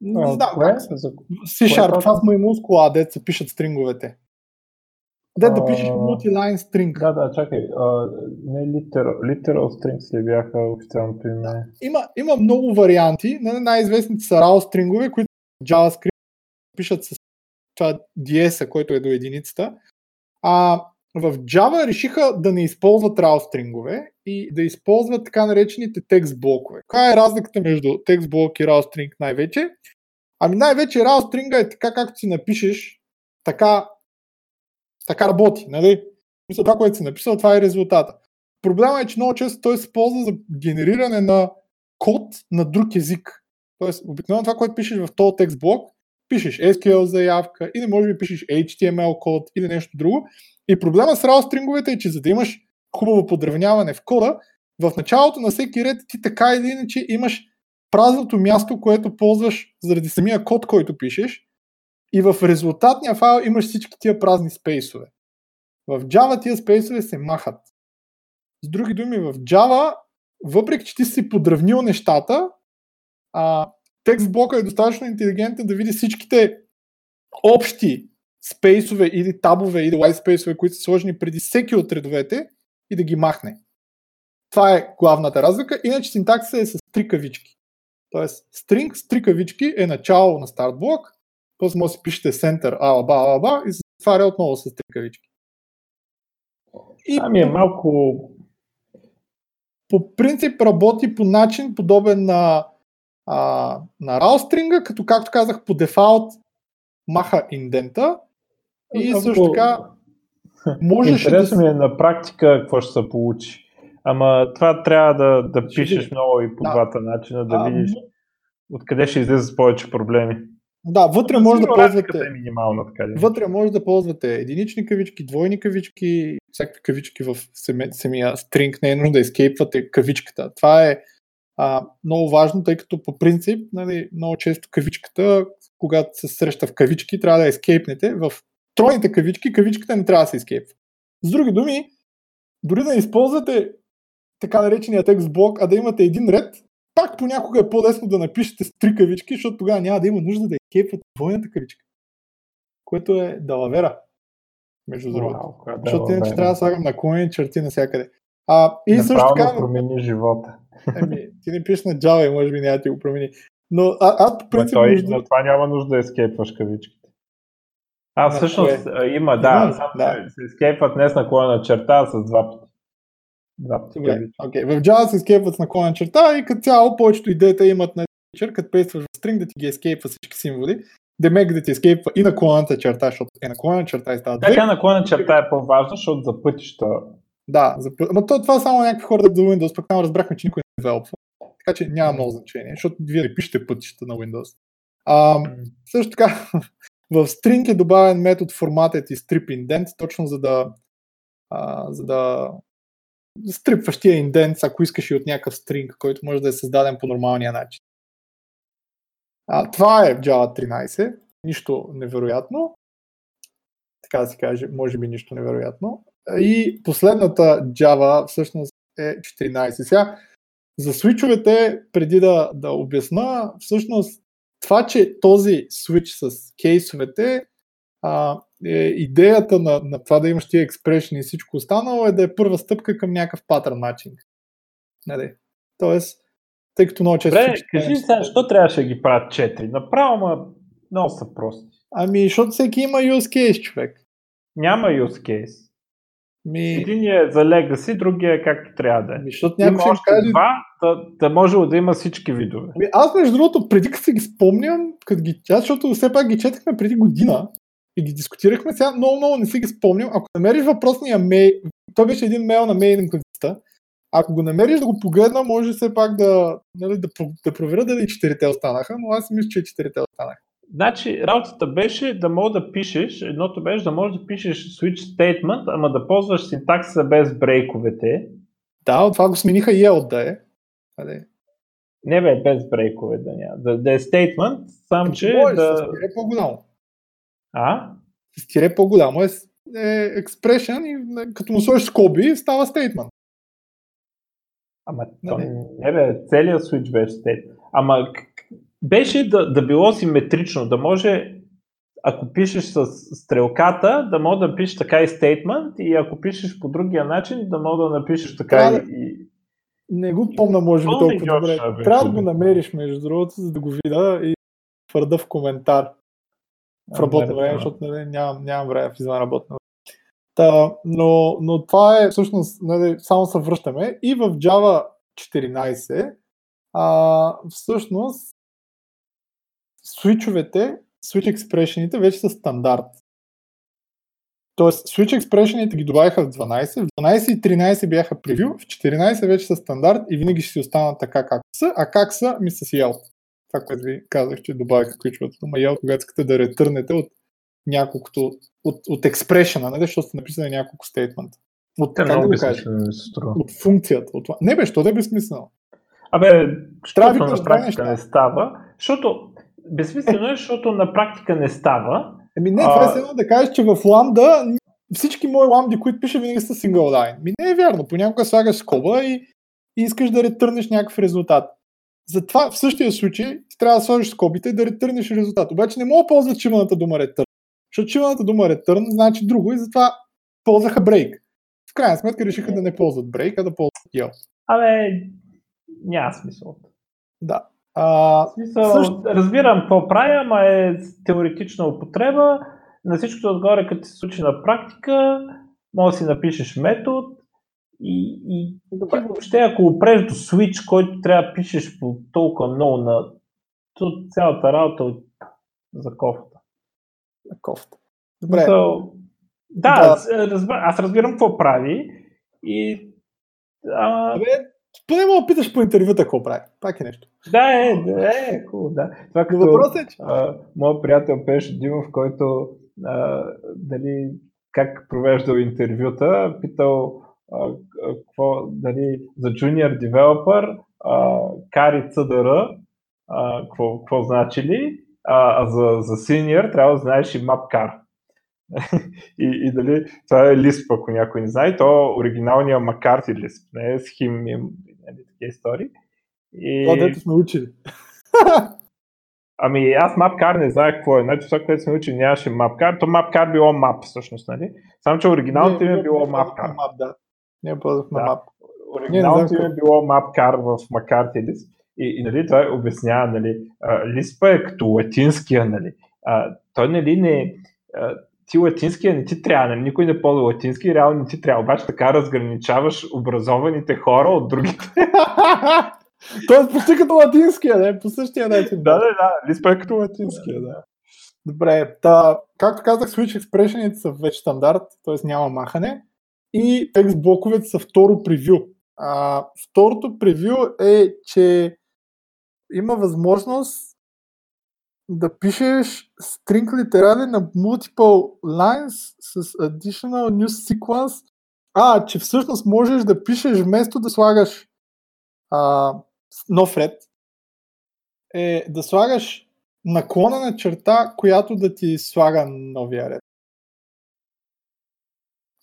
Не знам как C-Sharp, това в мускула, дет се пишат стринговете. Да, да пишеш multi-line string. Да, да, чакай. Uh, не literal, literal strings ли бяха официалното име? Има, има много варианти. Най-известните са raw стрингове, които JavaScript пишат с това DS, който е до единицата. А в Java решиха да не използват raw стрингове и да използват така наречените текст блокове. Каква е разликата между текст блок и raw string най-вече? Ами най-вече raw стринга е така както си напишеш, така така работи, нали? Мисля, това, което си написал, това е резултата. Проблема е, че много често той се ползва за генериране на код на друг език. Тоест, обикновено това, което пишеш в този текст блок, пишеш SQL заявка или може би пишеш HTML код или нещо друго. И проблема с RAW стринговете е, че за да имаш хубаво подравняване в кода, в началото на всеки ред ти така или иначе имаш празното място, което ползваш заради самия код, който пишеш и в резултатния файл имаш всички тия празни спейсове. В Java тия спейсове се махат. С други думи, в Java, въпреки че ти си подравнил нещата, а, текст блока е достатъчно интелигентен да види всичките общи спейсове или табове или white спейсове, които са сложени преди всеки от редовете и да ги махне. Това е главната разлика. Иначе синтаксиса е с три кавички. Тоест, string с три кавички е начало на старт блок, после може да си пишете Center, алаба, алаба и се затваря отново с три кавички. И ами е малко... По принцип работи по начин подобен на, а, на RAW като както казах по дефалт маха индента и Ама, също така можеш Интересно да... ми е на практика какво ще се получи. Ама това трябва да, да пишеш много и по да. двата начина, да а, видиш откъде ще излезе с повече проблеми. Да, вътре може да ползвате. Е минимална, така вътре може да ползвате единични кавички, двойни кавички, всякакви кавички в самия стринг. Не е нужно да изкейпвате кавичката. Това е а, много важно, тъй като по принцип, нали, много често кавичката, когато се среща в кавички, трябва да ескейпнете. В тройните кавички, кавичката не трябва да се изкейпва. С други думи, дори да използвате така наречения текст блок, а да имате един ред, пак понякога е по-лесно да напишете с три кавички, защото тогава няма да има нужда да кепват двойната кавичка. Което е далавера. между другото. Защото иначе трябва да слагам наклонени черти навсякъде. А, и също Направо така, ми промени живота. еми, ти не пишеш на Java и може би няма да ти го промени. Но а, аз по принцип той, на това няма нужда да ескейпваш кавичките. А, всъщност а, има, да, Има, да. се ескейпват не с наклона черта, а с два пъти. Два пъти Добре, кавички. окей. В Java се ескейпват с наклонена черта и като цяло повечето идеята имат на фичър, като пействаш в стринг да ти ги ескейпва всички символи, демек да ти ескейпва и наклонената черта, защото е наклонена черта и става две. Така наклона черта е по-важна, защото за пътища Да, за... пъ- ама то, това само някакви хора да за Windows, пък там разбрахме, че никой не девелопва. Така че няма много значение, защото вие не пишете пътища на Windows. А, също така, (laughs) в string е добавен метод formatted и strip indent, точно за да, а, за да стрипваш тия индент, ако искаш и от някакъв string, който може да е създаден по нормалния начин. А, това е Java 13. Нищо невероятно. Така да се каже, може би нищо невероятно. И последната Java всъщност е 14. Сега, за свичовете, преди да, да обясна, всъщност това, че този свич с кейсовете, а, е, идеята на, на това да имаш тия експрешени и всичко останало е да е първа стъпка към някакъв патърн матчинг. Нали? Тоест, тъй като много често... Всички кажи сега, защо трябваше да ги правят 4? Направо, ма много са прости. Ами, защото всеки има use case, човек. Няма use case. Ми, Един е за legacy, другия е както трябва да е. ми, защото някой ще каже... два, да, да може да има всички видове. Ами, аз, между другото, преди като си ги спомням, като ги, аз, защото все пак ги четахме преди година и ги дискутирахме, сега много, много не си ги спомням. Ако намериш въпросния мейл, той беше един мейл на мейлинг листа, ако го намериш да го погледна, може все пак да, нали, да, да проверя дали четирите останаха, но аз мисля, че четирите останаха. Значи, работата беше да мога да пишеш, едното беше да можеш да пишеш switch statement, ама да ползваш синтаксиса без брейковете. Да, от това го смениха и Ел да е. Нали? Не бе, без брейкове да няма. Да, да е statement, сам че Може, да... Тире по-голямо. А? С тире по-голямо е, е expression и не, като му сложиш скоби, става statement. Ама Не, то, не. не бе, целият switch беше state. Ама беше да, да било симетрично, да може, ако пишеш с стрелката, да може да пишеш така и statement и ако пишеш по другия начин, да може да напишеш така Трябва и, и... Не го помня, може би, толкова добре. Трябва да го намериш, между другото, за да го видя и твърда в коментар в работно време, защото нали, нямам, нямам време в извън работно време. Та, но, но това е всъщност, нали, само се връщаме и в Java 14 а, всъщност свичовете, switch expressioните вече са стандарт. Тоест, switch expressioните ги добавиха в 12, в 12 и 13 бяха превю, в 14 вече са стандарт и винаги ще си останат така както са, а как са, ми с Yelp. Това, което ви казах, че добавиха ключовата дума Yelp, когато искате да ретърнете от няколкото, от, от експрешена, нали, защото сте написали няколко стейтмента. От, Те как да кажа? От функцията. От това. Не бе, що да е безсмислено? Абе, защото на практика неща. не става, защото безсмислено е, защото на практика не става. Еми не, това е едно да кажеш, че в ламда всички мои ламди, които пиша, винаги са single line. Ми не е вярно. Понякога слагаш скоба и, и искаш да ретърнеш някакъв резултат. Затова в същия случай ти трябва да сложиш скобите и да ретърнеш резултат. Обаче не мога да ползват чиваната дума return. Защото чиваната дума return значи друго и затова ползваха break. В крайна сметка решиха да не ползват break, а да ползват yelp. Абе, няма смисъл. Да. А, Смисъл, Също- разбирам какво правя, ама е теоретична употреба. На всичкото отгоре, като се случи на практика, може да си напишеш метод и, и ти въобще, ако опреш до switch, който трябва да пишеш по толкова много на то цялата работа от за кофта. кофта. Добре. So, да, Да. аз, разбра, аз разбирам какво прави и а, Абе, поне мога да питаш по интервюта какво прави. Пак е нещо. да, е, да, е, хубаво, да. Това като, въпросът е, че а, моят приятел Пеш Димов, който а, дали, как провеждал интервюта, питал какво, дали за junior developer, кари CDR, какво, какво значи ли, а, за, за senior трябва да знаеш и mapcar. (laughs) и, и дали това е Lisp, ако някой не знае, то е оригиналния Макарти Lisp, не е с хим и нали, такива истории. И... това дето сме учили. (laughs) Ами аз мапкар не знаех какво е. Значи това, което сме учили, нямаше мапкар. То мапкар било мап всъщност, нали? Само, че оригиналното им е било мапкар. Мап, да. Ние ползвахме Да. мап. Оригиналното е било мапкар в Макартилис. И, и нали, той обяснява, нали, Лиспа е като латинския, нали. А, той, нали, не... А, ти латинския не ти трябва, нали, никой не ползва латински, реално не ти трябва. Обаче така разграничаваш образованите хора от другите. (laughs) Тоест почти като латинския, да, по същия начин. да, да, да, Лиспа е като латинския, да. Добре, та, както казах, Switch Expression са вече стандарт, т.е. няма махане. И текст блоковете са второ превю. А, второто превю е, че има възможност да пишеш string литерали на multiple lines с additional new sequence. А, че всъщност можеш да пишеш вместо да слагаш а, нов ред, е да слагаш наклонена черта, която да ти слага новия ред.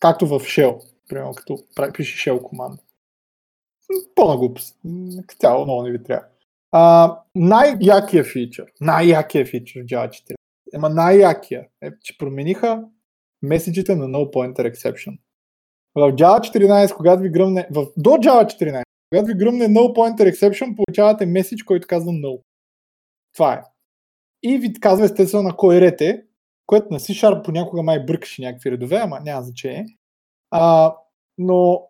Както в Shell, примерно, като пишеш Shell команда. Пълна глупост. Цяло много не ви трябва. А, най-якия фичър, най-якия фичър в Java 14, ема най-якия е, че промениха меседжите на No Pointer Exception. В Java 14, когато ви гръмне, в, до Java 14, когато ви гръмне No Pointer Exception, получавате меседж, който казва No. Това е. И ви казва естествено на кой ред е, което на C-Sharp понякога май бъркаше някакви редове, ама няма значение. А, но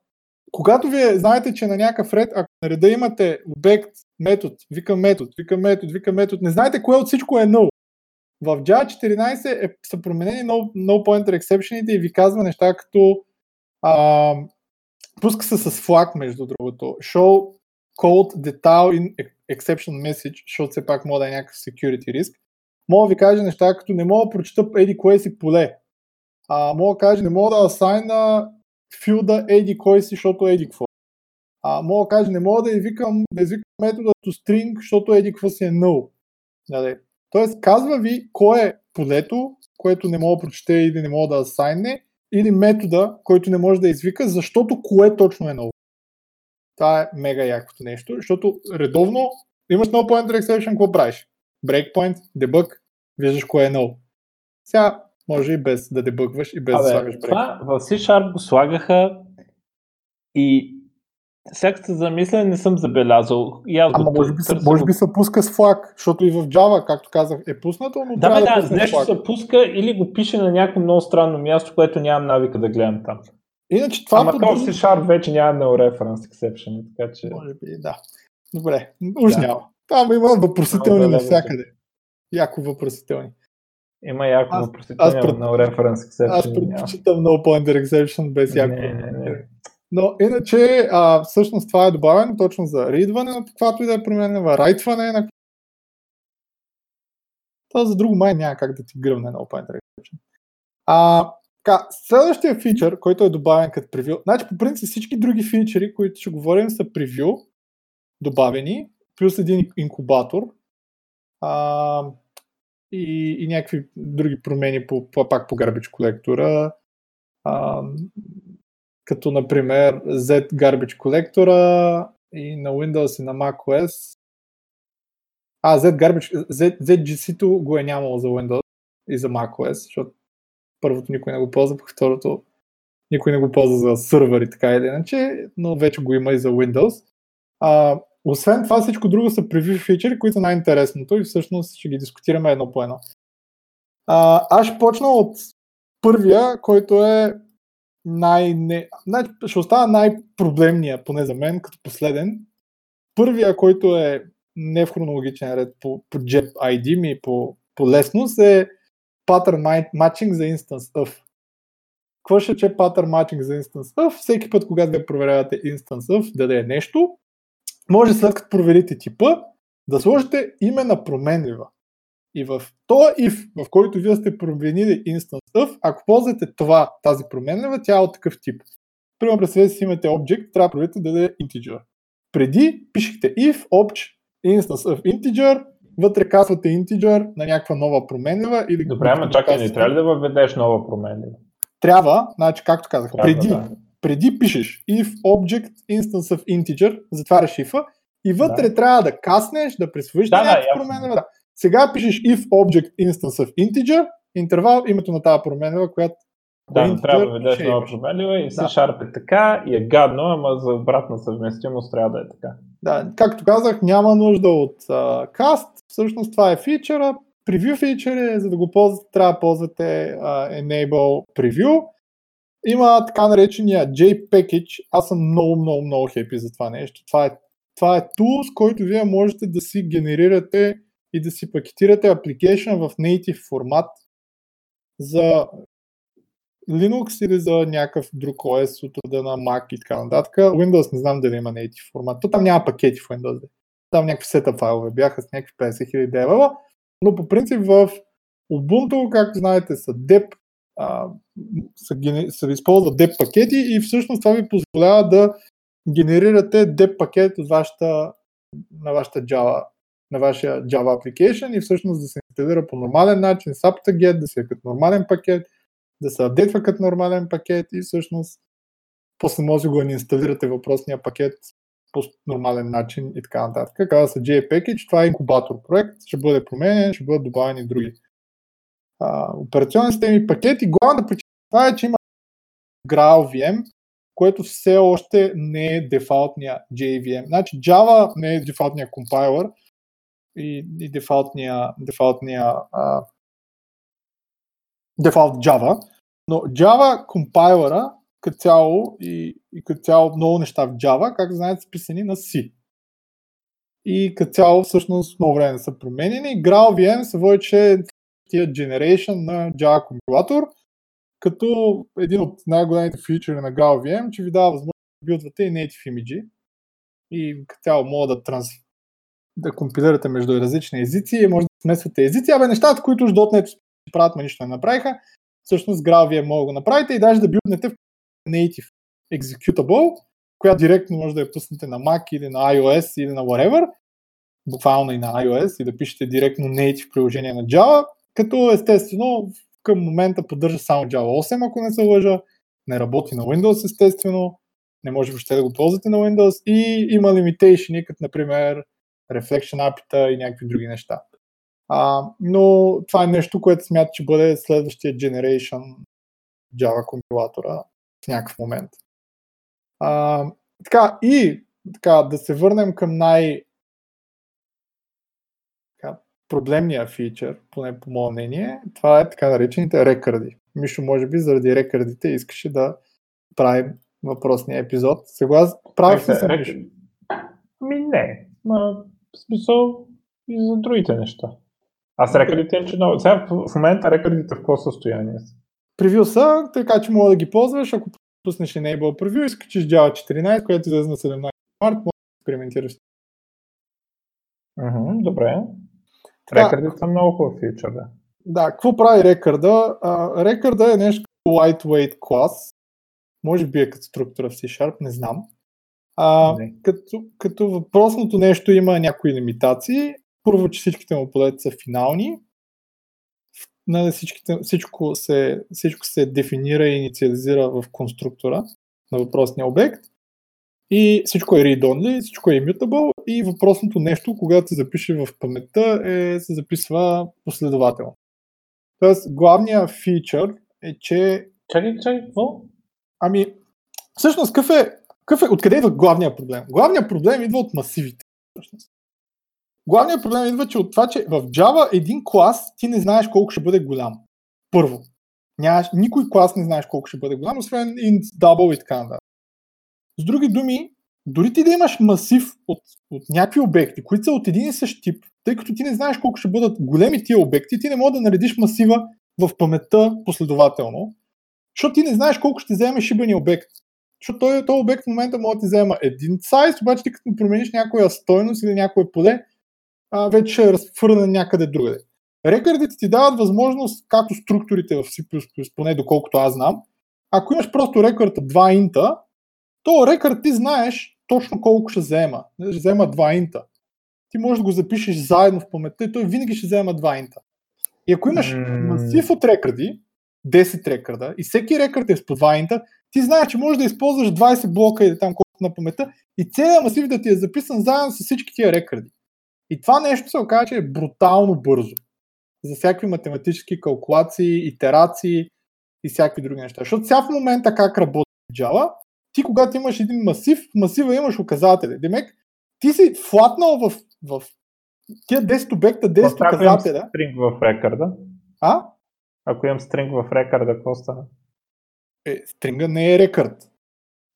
когато вие знаете, че на някакъв ред, ако на реда имате обект, метод, вика метод, вика метод, вика метод, не знаете кое от всичко е null. В Java 14 е, са променени no, no pointer exception и ви казва неща като а, пуска се с флаг, между другото. Show code detail in exception message, защото все пак може да е някакъв security риск. Мога да ви кажа неща, като не мога да прочита еди кое си поле. А, мога да кажа, не мога да асайна филда еди кой си, защото еди какво. А, мога да кажа, не мога да извикам, да извикам метода to string, защото еди какво си е null. Нали? Тоест, казва ви кое е полето, което не мога да прочете или не мога да асайне, или метода, който не може да извика, защото кое точно е null. Това е мега якото нещо, защото редовно имаш null pointer exception, какво правиш? Breakpoint, debug, виждаш кое е null. Сега може и без да дебъгваш и без да слагаш Абе, break. това в C-Sharp го слагаха и сега се замисля не съм забелязал. И аз Ама го може би, се, може би се пуска с флаг, защото и в Java, както казах, е пуснато, но Да, трябва да, да, нещо флаг. се пуска или го пише на някакво много странно място, което нямам навика да гледам там. Иначе това Ама поддържа- C-Sharp вече няма no reference exception, така че... Може би, да. Добре, уж Да. няма. Там има въпросителни навсякъде. Яко въпросителни. Има яко Аз- въпросително, аз пред- no reference exception. Аз предпочитам No Pointer Exception без яко. Не, не, не. Но иначе, а, всъщност това е добавено точно за ридване на каквато и да е променена, райтване на Това за друго май няма как да ти гръмне No Pointer Exception. А, така, следващия фичър, който е добавен като превю, значи по принцип всички други фичери, които ще говорим са превю, добавени, плюс един инкубатор а, и, и някакви други промени по, по, пак по garbage колектора, а, като например Z garbage колектора и на Windows и на macOS. А, Z garbage, Z, ZGC-то го е нямало за Windows и за macOS, защото първото никой не го ползва, пък второто никой не го ползва за сървъри, така или иначе, но вече го има и за Windows. А, освен това, всичко друго са превю фичери, които са най-интересното и всъщност ще ги дискутираме едно по едно. А, аз ще почна от първия, който е най- не, най- ще остава най-проблемния, поне за мен, като последен. Първия, който е не в хронологичен ред по, по JEP ID ми, по, по лесност, е pattern matching за instance of. Какво ще че pattern matching за instance of? Всеки път, когато вие проверявате instance of, да е нещо, може след като проверите типа, да сложите име на променлива. И в този if, в който вие сте променили instance of, ако ползвате това, тази променлива, тя е от такъв тип. Примерно, представете си имате object, трябва да проверите да е integer. Преди пишете if, obj, instance of integer, вътре казвате integer на някаква нова променлива. Или Добре, ама чакай, не трябва ли да въведеш нова променлива? Трябва, значи, както казах, Трябва, преди, да. Преди пишеш if object instance of integer, затваряш if и вътре Да. трябва да каснеш, да присвоиш Да, да, да, някаква ясно. променлива. Да. Сега пишеш if object instance of integer, интервал, името на тази променлива, която да, не трябва да ведеш нова променлива и C Sharp е така и е гадно, ама за обратна съвместимост трябва да е така. Да, както казах, няма нужда от uh, cast, всъщност това е фичъра, preview фичър е, за да го ползвате, трябва да ползвате uh, enable preview. Има така наречения JPackage, аз съм много, много, много хепи за това нещо. Това е, това е tool, с който вие можете да си генерирате и да си пакетирате application в native формат за Linux или за някакъв друг OS от рода на Mac и така нататък. Windows не знам дали има native формат. То там няма пакети в Windows. Там някакви сета файлове бяха с някакви 50 000 девела, но по принцип в Ubuntu, както знаете, са dep, са, са използват dep пакети и всъщност това ви позволява да генерирате dep пакет от вашата, на вашата Java на вашия Java application и всъщност да се инсталира по нормален начин с да се е като нормален пакет, да се апдейтва като нормален пакет и всъщност после може да го инсталирате въпросния пакет по нормален начин и така нататък. Казва се JPackage, това е инкубатор проект, ще бъде променен, ще бъдат добавени други а, операционни системи, пакети. Главната причина това е, че има GraalVM, което все още не е дефалтния JVM. Значи Java не е дефалтния компайлър и, и дефалтния, дефалтния а, дефалт Java, но Java компайлера като цяло и, и като цяло много неща в Java, как знаете, са писани на C. И като цяло всъщност много време са променени. GraalVM се води, че тия generation на Java компилатор, като един от най-големите фичери на GraalVM, че ви дава възможност да билдвате и native image. И като цяло мога да, транс... да компилирате между различни езици и може да смесвате езици. Абе, нещата, които с .NET правят, ма нищо не направиха, всъщност Graal вие може да го направите и даже да билднете в native executable, която директно може да я пуснете на Mac или на iOS или на whatever, буквално и на iOS и да пишете директно native приложение на Java, като естествено към момента поддържа само Java 8, ако не се лъжа, не работи на Windows естествено, не може въобще да го ползвате на Windows и има limitation, като например Reflection API и някакви други неща. А, но това е нещо, което смята, че бъде следващия generation Java компилатора в някакъв момент. А, така, и така, да се върнем към най- проблемния фичър, поне по мое мнение, това е така наречените рекърди. Мишо, може би заради рекърдите искаше да правим въпросния епизод. Сега правих ли съм, Мишо? Ми не. Ма, в смисъл и за другите неща. Аз рекордите им, че много. Сега в момента рекордите в какво състояние са? Превю са, така че мога да ги ползваш, ако пуснеш Enable Preview и скачиш Java 14, което излезе на 17 март, може да експериментираш. Mm-hmm, добре. Рекордите са много хубав фичър, да. Да, какво прави рекорда? рекорда е нещо като lightweight клас. Може би е като структура в C-Sharp, не знам. А, не. Като, като въпросното нещо има някои лимитации, първо, че всичките му полета са финални, нали, всичките, всичко, се, всичко се дефинира и инициализира в конструктора на въпросния обект и всичко е read-only, всичко е immutable и въпросното нещо, когато се запише в паметта, е, се записва последователно. Тоест, главният фичър е, че... Чакай, чакай, какво? Ами, всъщност, какъв е, какъв е, откъде идва главният проблем? Главният проблем идва от масивите. Всъщност. Главният проблем идва, че от това, че в Java един клас ти не знаеш колко ще бъде голям. Първо. Нямаш, никой клас не знаеш колко ще бъде голям, освен int, double и така нататък. С други думи, дори ти да имаш масив от, от някакви обекти, които са от един и същ тип, тъй като ти не знаеш колко ще бъдат големи тия обекти, ти не можеш да наредиш масива в паметта последователно, защото ти не знаеш колко ще вземе шибания обект. Защото този, този обект в момента може да ти взема един сайз, обаче ти като промениш някоя стойност или някое поле, а, вече е разхвърлена някъде другаде. Рекърдите ти дават възможност, както структурите в C++, поне доколкото аз знам, ако имаш просто рекърд 2 инта, то рекърд ти знаеш точно колко ще взема. Ще взема 2 инта. Ти можеш да го запишеш заедно в паметта и той винаги ще взема 2 инта. И ако имаш масив от рекърди, 10 рекърда, и всеки рекърд е с по 2 инта, ти знаеш, че можеш да използваш 20 блока или там колкото на паметта и целият масив да ти е записан заедно с всички тия рекърди. И това нещо се оказа, че е брутално бързо. За всякакви математически калкулации, итерации и всякакви други неща. Защото сега в момента как работи Java, ти когато имаш един масив, масива имаш указатели. Демек, ти си флатнал в, в тия 10 обекта, 10 Ако указателя. имам стринг в рекърда, А? ако имам стринг в рекърда, какво става? Е, стринга не е рекърд.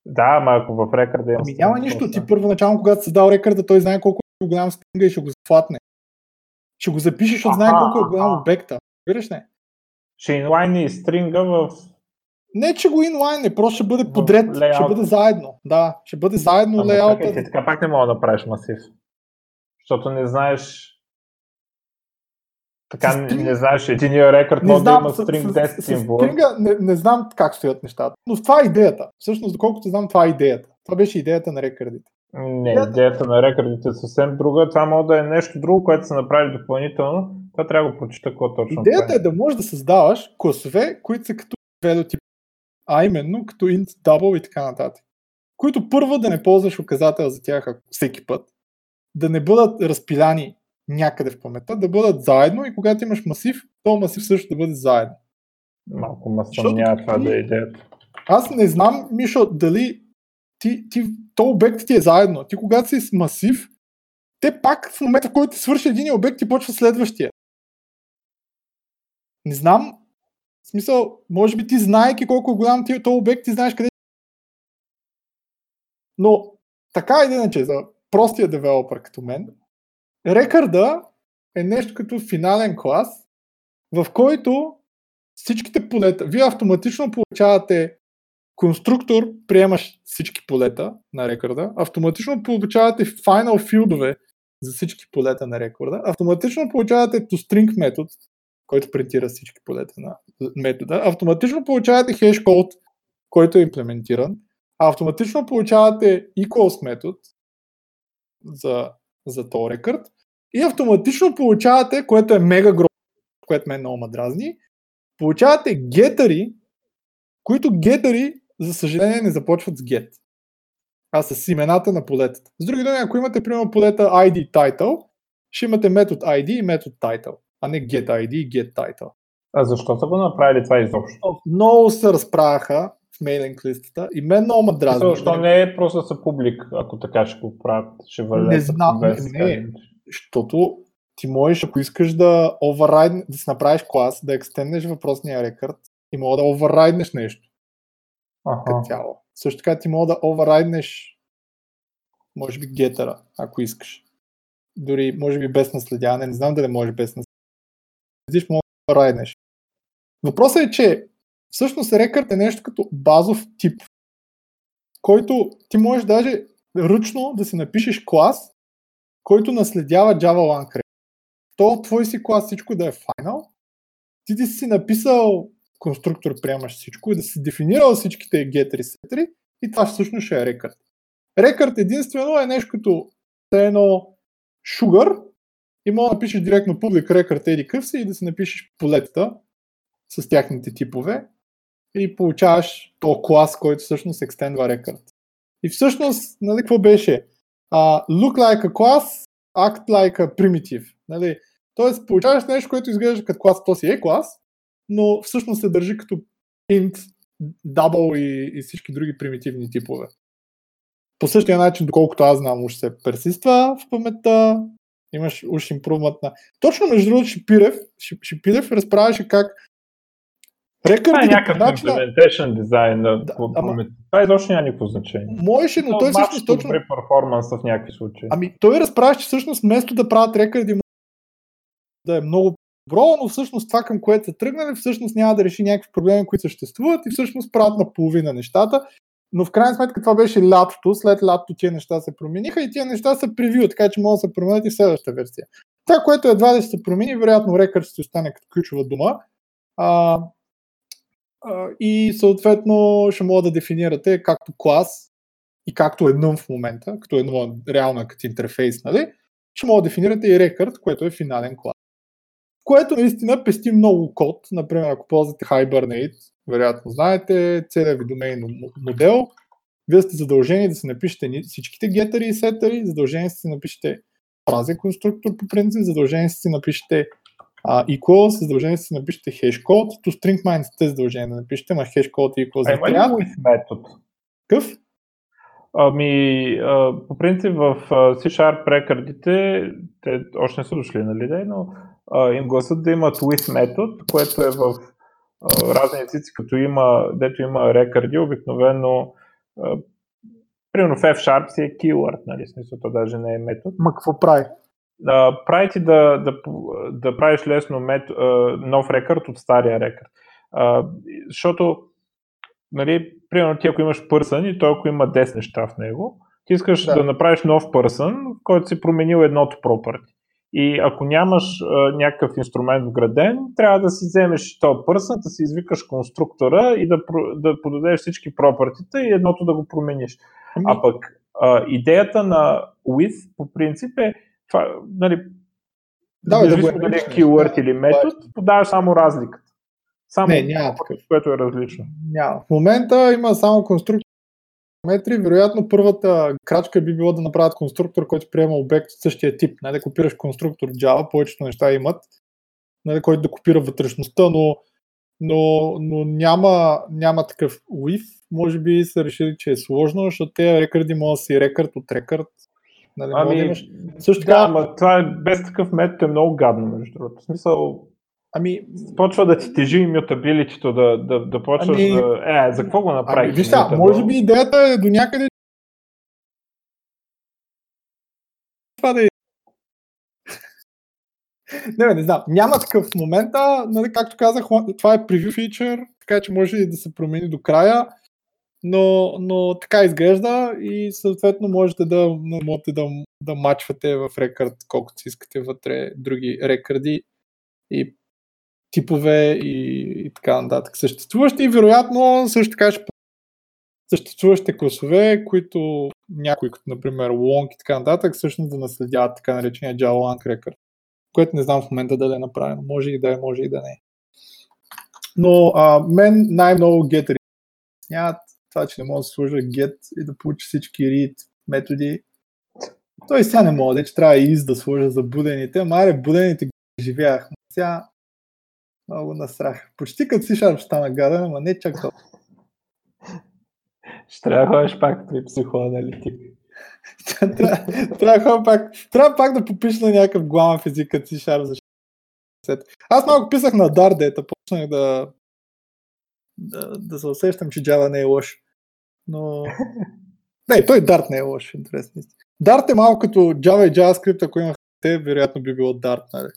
Да, ама ако в рекърда имам Ами стринг, няма нищо. Ти първоначално, когато си дал рекърда, той знае колко е голям стринга и ще го флатне. Ще го запишеш, защото знае колко е голям обекта. Вираш не? Ще инлайни стринга в... Не, че го инлайн не, просто ще бъде подред, ще лейаута. бъде заедно. Да, ще бъде заедно Ама лейаута. ти така пак не мога да направиш масив. Защото не знаеш... Така стринг- не знаеш, единия рекорд Не може да има стринг с, 10 с, с символа. стринга не, не знам как стоят нещата, но това е идеята. Всъщност, доколкото знам, това е идеята. Това беше идеята на рекърдите. Не, Идеята- идеята на рекордите е съвсем друга. Това може да е нещо друго, което са направили допълнително. Това трябва да го прочита какво точно Идеята прави. е да можеш да създаваш класове, които са като ведотип, а именно като int, double и така нататък. Които първо да не ползваш указател за тях всеки път, да не бъдат разпиляни някъде в паметта, да бъдат заедно и когато имаш масив, то масив също да бъде заедно. Малко ме съмнява това да е идеята. Аз не знам, Мишо, дали ти, ти, то обект ти е заедно. Ти когато си с масив, те пак в момента, в който ти свърши един обект, ти почва следващия. Не знам. В смисъл, може би ти знаеки колко е голям ти този обект, ти знаеш къде. Но така или иначе, за простия девелопър като мен, рекърда е нещо като финален клас, в който всичките полета, вие автоматично получавате конструктор, приемаш всички полета на рекорда, автоматично получавате final филдове за всички полета на рекорда, автоматично получавате toString метод, който принтира всички полета на метода, автоматично получавате хеш код, който е имплементиран, автоматично получавате equals метод за, за този рекорд и автоматично получавате, което е мега гро, което мен много ма дразни, получавате гетъри, които гетъри, за съжаление, не започват с get, а с имената на полетата. С други думи, ако имате, примерно, полета ID title, ще имате метод ID и метод title, а не get ID и get title. А защо са го направили това изобщо? Много се разправяха в мейлинг листата и мен много ме дразни. Защо не е просто са публик, ако така ще го правят, ще валят. Не знам, не, не. Защото ти можеш, ако искаш да override, да си направиш клас, да екстенднеш въпросния рекърд и мога да override нещо Аха. като цяло. Също така ти мога да override може би гетъра, ако искаш. Дори, може би без наследяване, не знам дали може без наследяване. Мога да override Въпросът е, че всъщност рекърд е нещо като базов тип, който ти можеш даже ръчно да си напишеш клас, който наследява Java Lang Record. То твой си клас всичко да е final, ти ти си написал конструктор, приемаш всичко и да си дефинирал всичките get сетри и това всъщност ще е рекърд. Рекърд единствено е нещо като едно sugar и мога да напишеш директно public record еди къв си и да си напишеш полетата с тяхните типове и получаваш то клас, който всъщност екстендва рекърд. И всъщност, нали, какво беше? Uh, look like a class, act like a primitive. Нали? Тоест, получаваш нещо, което изглежда като клас, то си е клас, но всъщност се държи като int, double и, и всички други примитивни типове. По същия начин, доколкото аз знам, уж се персиства в паметта, имаш уж импрувмент на... Точно между другото Шипирев, Шип- Шипирев разправяше как Това е рекърдите някакъв начина... implementation дизайн. Да, ама- Това изобщо няма никакво значение. Можеше, но той Малко всъщност точно... добре перформанс в някакви случаи. Ами той разправяше, че всъщност вместо да правят рекърди да е много добро, но всъщност това към което са тръгнали, всъщност няма да реши някакви проблеми, които съществуват и всъщност правят наполовина нещата. Но в крайна сметка това беше лятото, след лятото тия неща се промениха и тия неща са превю, така че могат да се променят и в следващата версия. Това, което едва ще се промени, вероятно рекърд ще остане като ключова дума. А, а, и съответно ще мога да дефинирате както клас и както едно в момента, като едно реално като интерфейс, нали? ще мога да дефинирате и рекърд, което е финален клас. Което наистина пести много код. Например, ако ползвате Hibernate, вероятно знаете, целият ви домейн модел, вие сте задължени да си напишете всичките гетъри и сетъри, задължени сте да напишете празен конструктор по принцип, задължение си напишете uh, equals, задължение си напишете hashcode, to string mine сте задължение да напишете, ма hashcode и equals. А има ли with метод? Какъв? Ами, а, по принцип в C-Sharp рекърдите, те още не са дошли, нали, да, но а, им гласат да имат with метод, което е в а, разни езици, като има, дето има рекърди, обикновено а, примерно в F-Sharp си е keyword, нали, смисъл, то даже не е метод. Ма какво прави? А, прави ти да, да, да правиш лесно мет, а, нов рекърд от стария рекърд. А, защото нали, примерно ти ако имаш пърсън и той ако има 10 неща в него, ти искаш да, да направиш нов пърсън, който си променил едното property. И ако нямаш а, някакъв инструмент вграден, трябва да си вземеш този пърсън, да си извикаш конструктора и да, да подадеш всички пропъртите и едното да го промениш. Ами... А пък а, идеята на with по принцип е това, нали, да, да, да дали е keyword да, или метод, да. подаваш само разликата. Само не, няма такъв. Което е различно. Няма. В момента има само конструктор метри. Вероятно първата крачка би било да направят конструктор, който приема обект от същия тип. Нали, да копираш конструктор Java, повечето неща имат, нали, който да копира вътрешността, но, но, но няма, няма такъв with. Може би са решили, че е сложно, защото тези рекърди могат да си рекърд от рекърд. Нали, ами, да имаш... Също така... Да, ама това е без такъв метод е много гадно, между другото. В смисъл, Ами... Почва да ти тежи имютабилитито, да, да, да почваш ами... да... Е, за какво го направиш? Ами, виж може би идеята е до някъде това да е (laughs) не, не знам. Няма такъв в момента. Нали, както казах, това е превю фичър, така че може и да се промени до края, но, но така изглежда и съответно можете да, можете да, да мачвате в рекърд колкото си искате вътре други рекърди и типове и, и така нататък. Съществуващи и вероятно също така ще съществуващите класове, които някои, като например Long и така нататък, всъщност да наследяват така наречения Java Lang Record, което не знам в момента дали е направено. Може и да е, може и да не е. Но а, мен най-много get нямат това, че не мога да служа get и да получи всички read методи. Той сега не мога, че трябва и из да сложа за будените. Маре, будените ги живях. Сега много насрах. Почти като си шарп стана гаден, ама не чак толкова. Ще трябва да ходиш пак при психоаналитик. трябва, пак, трябва пак да попиш на някакъв главен физик, като си шарп за Аз малко писах на Дардета, почнах да, да, да се усещам, че Java не е лош. Но... (laughs) Не, той Dart не е лош, интересно. Dart е малко като Java и JavaScript, ако имах те, вероятно би било Dart, нали?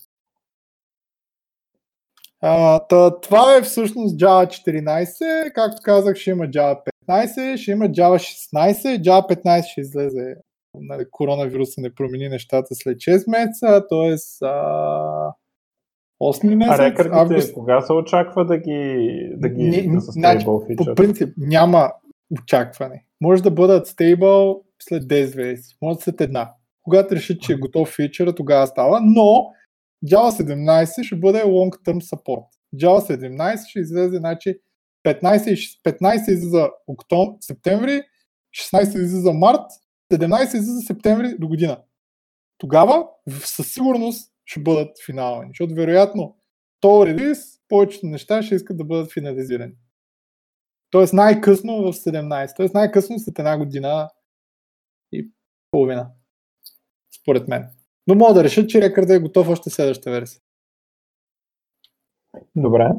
А, тъ, това е всъщност Java 14, както казах ще има Java 15, ще има Java 16, Java 15 ще излезе нали, коронавируса не промени нещата след 6 месеца, т.е. 8 месеца. А август... кога се очаква да ги, да ги не, да са значи, По принцип няма очакване. Може да бъдат стейбъл след 10 месеца, може след една. Когато решат, че е готов фичър, тогава става, но Java 17 ще бъде long term support. Java 17 ще излезе, значи 15, 15 излиза октом, септември, 16 излиза март, 17 излиза септември до година. Тогава със сигурност ще бъдат финални, защото вероятно то релиз, повечето неща ще искат да бъдат финализирани. Тоест най-късно в 17, т.е. най-късно след една година и половина. Според мен. Но мога да решат, че рекърда е готов още следващата версия. Добре.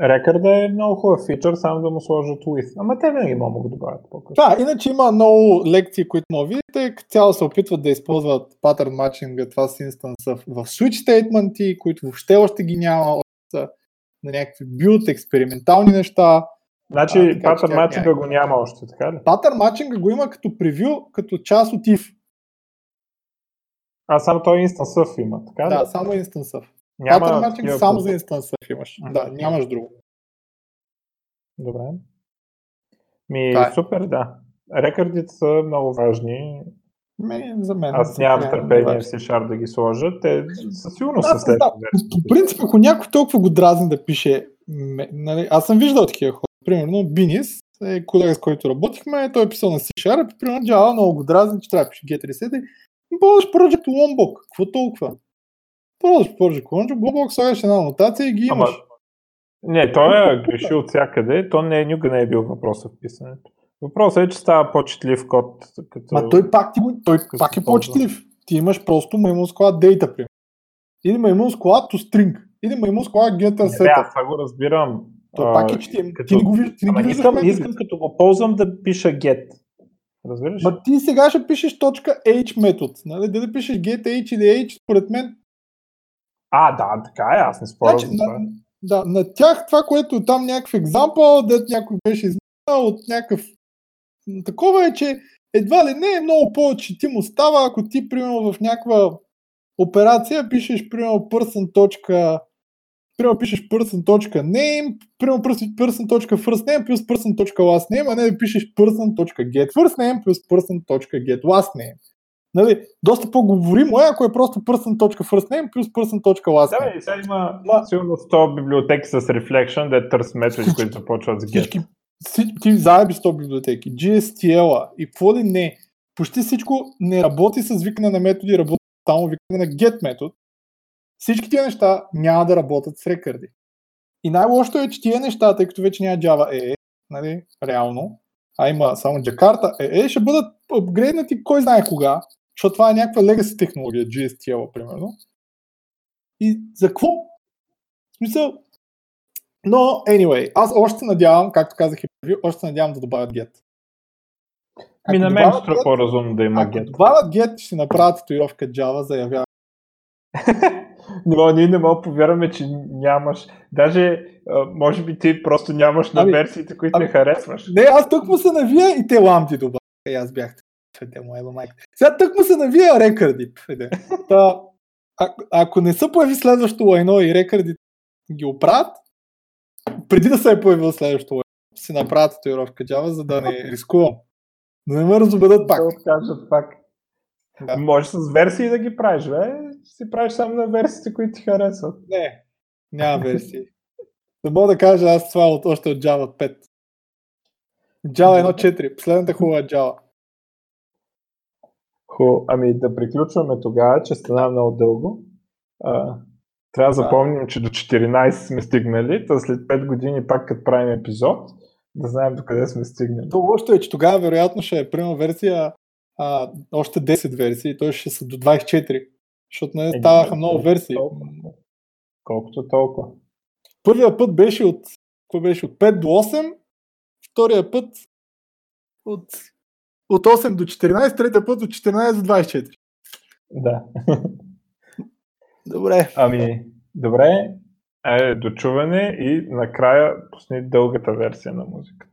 Рекърда е много хубав фичър, само да му сложат with. Ама те винаги могат да добавят по-късно. Да, иначе има много лекции, които му видите. Цяло се опитват да използват патърн матчинга, това с инстанса в switch statement, които въобще още ги няма, от, на някакви билд, експериментални неща. Значи патърн матчинга го няма още, така ли? Патърн матчинга го има като превю, като част от if. А, само той Surf има, така Да, само Instant Surf. Няма Pattern matching само за Surf имаш. Uh-huh. Да, нямаш друго. Добре. Ми, да. супер, да. Рекордите са много важни. Ме, за мен. Аз нямам търпение в C-Sharp да ги сложа. Те със сигурност са след. Да, по принцип, ако някой толкова го дразни да пише, нали, аз съм виждал такива хора. Примерно, Бинис, е колега с който работихме, той е писал на C-Sharp, примерно Java много го дразни, че трябва да пише get reset Ползваш Project Lombok. Какво толкова? Ползваш Project Lombok, слагаш една нотация и ги имаш. Ама, не, той е грешил от всякъде. То не никога не е бил въпросът в писането. Въпросът е, че става по-четлив код. Като... Ма той пак, ти, той пак е по-четлив. Ти имаш просто маймун склад data. Или маймун склад to string. Или маймун склад getter set. Не, аз това го разбирам. То пак е, че ти, като... ти не го виждаш. Искам, искам като го ползвам да пиша get. Разбираш? Ма ти сега ще пишеш точка H метод. Нали? Да, да пишеш get H или H, според мен. А, да, така е, аз не споря значи, за това. На, да, на тях това, което там някакъв екзампъл, да някой беше изминал от някакъв такова е, че едва ли не е много повече ти му става, ако ти, примерно, в някаква операция пишеш, примерно, person. Примерно пишеш person.name, примерно person.first name плюс person.last name, а не да пишеш person.get first name плюс person.get last name. Нали, доста по-говоримо е, ако е просто person.first name плюс person.last. Да, и сега има Ма... сигурно 100 библиотеки с reflection, да търс методи, които започват с get. Всички, ти заеби 100 библиотеки, GSTL и какво ли не. Почти всичко не работи с викане на методи, работи само викане на get метод. Всички тия неща няма да работят с рекърди. И най-лошото е, че тия неща, тъй като вече няма Java EE, нали, реално, а има само Jakarta EE, ще бъдат апгрейднати кой знае кога, защото това е някаква legacy технология, GSTL, примерно. И за какво? В смисъл, но, anyway, аз още надявам, както казах и преди, още надявам да добавят get. Ми на мен ще по-разумно да има get. Ако добавят get, ще направят татуировка Java, заявява. (laughs) Но ние не мога повярваме, че нямаш. Даже, може би ти просто нямаш на ами, версиите, които ами, не харесваш. Не, аз тук му се навия и те ламти добавя. И аз бях. Те му еба майка. Сега тук му се навия рекърди. Та, а, ако не са появи следващото лайно и рекърди ги оправят, преди да се е появил следващото си направя татуировка Java, за да не рискувам. Да не ме разобедат пак. Да кажат пак. Да. Може с версии да ги правиш, бе. Си правиш само на версиите, които ти харесват. Не, няма (laughs) версии. Не мога да кажа аз това от, още от Java 5. Java 1.4, последната хубава Java. Хубаво. Ами да приключваме тогава, че стана много дълго. А, трябва да запомним, че до 14 сме стигнали, т.е. след 5 години пак като правим епизод, да знаем до къде сме стигнали. То лошото е, че тогава вероятно ще е приема версия а, още 10 версии, т.е. ще са до 24, защото не е, ставаха много версии. Толкова. Колкото толкова. Първият път беше от, беше, от 5 до 8, втория път от, от 8 до 14, третия път от 14 до 24. Да. Добре. Ами, добре. Е, дочуване и накрая пусни дългата версия на музиката.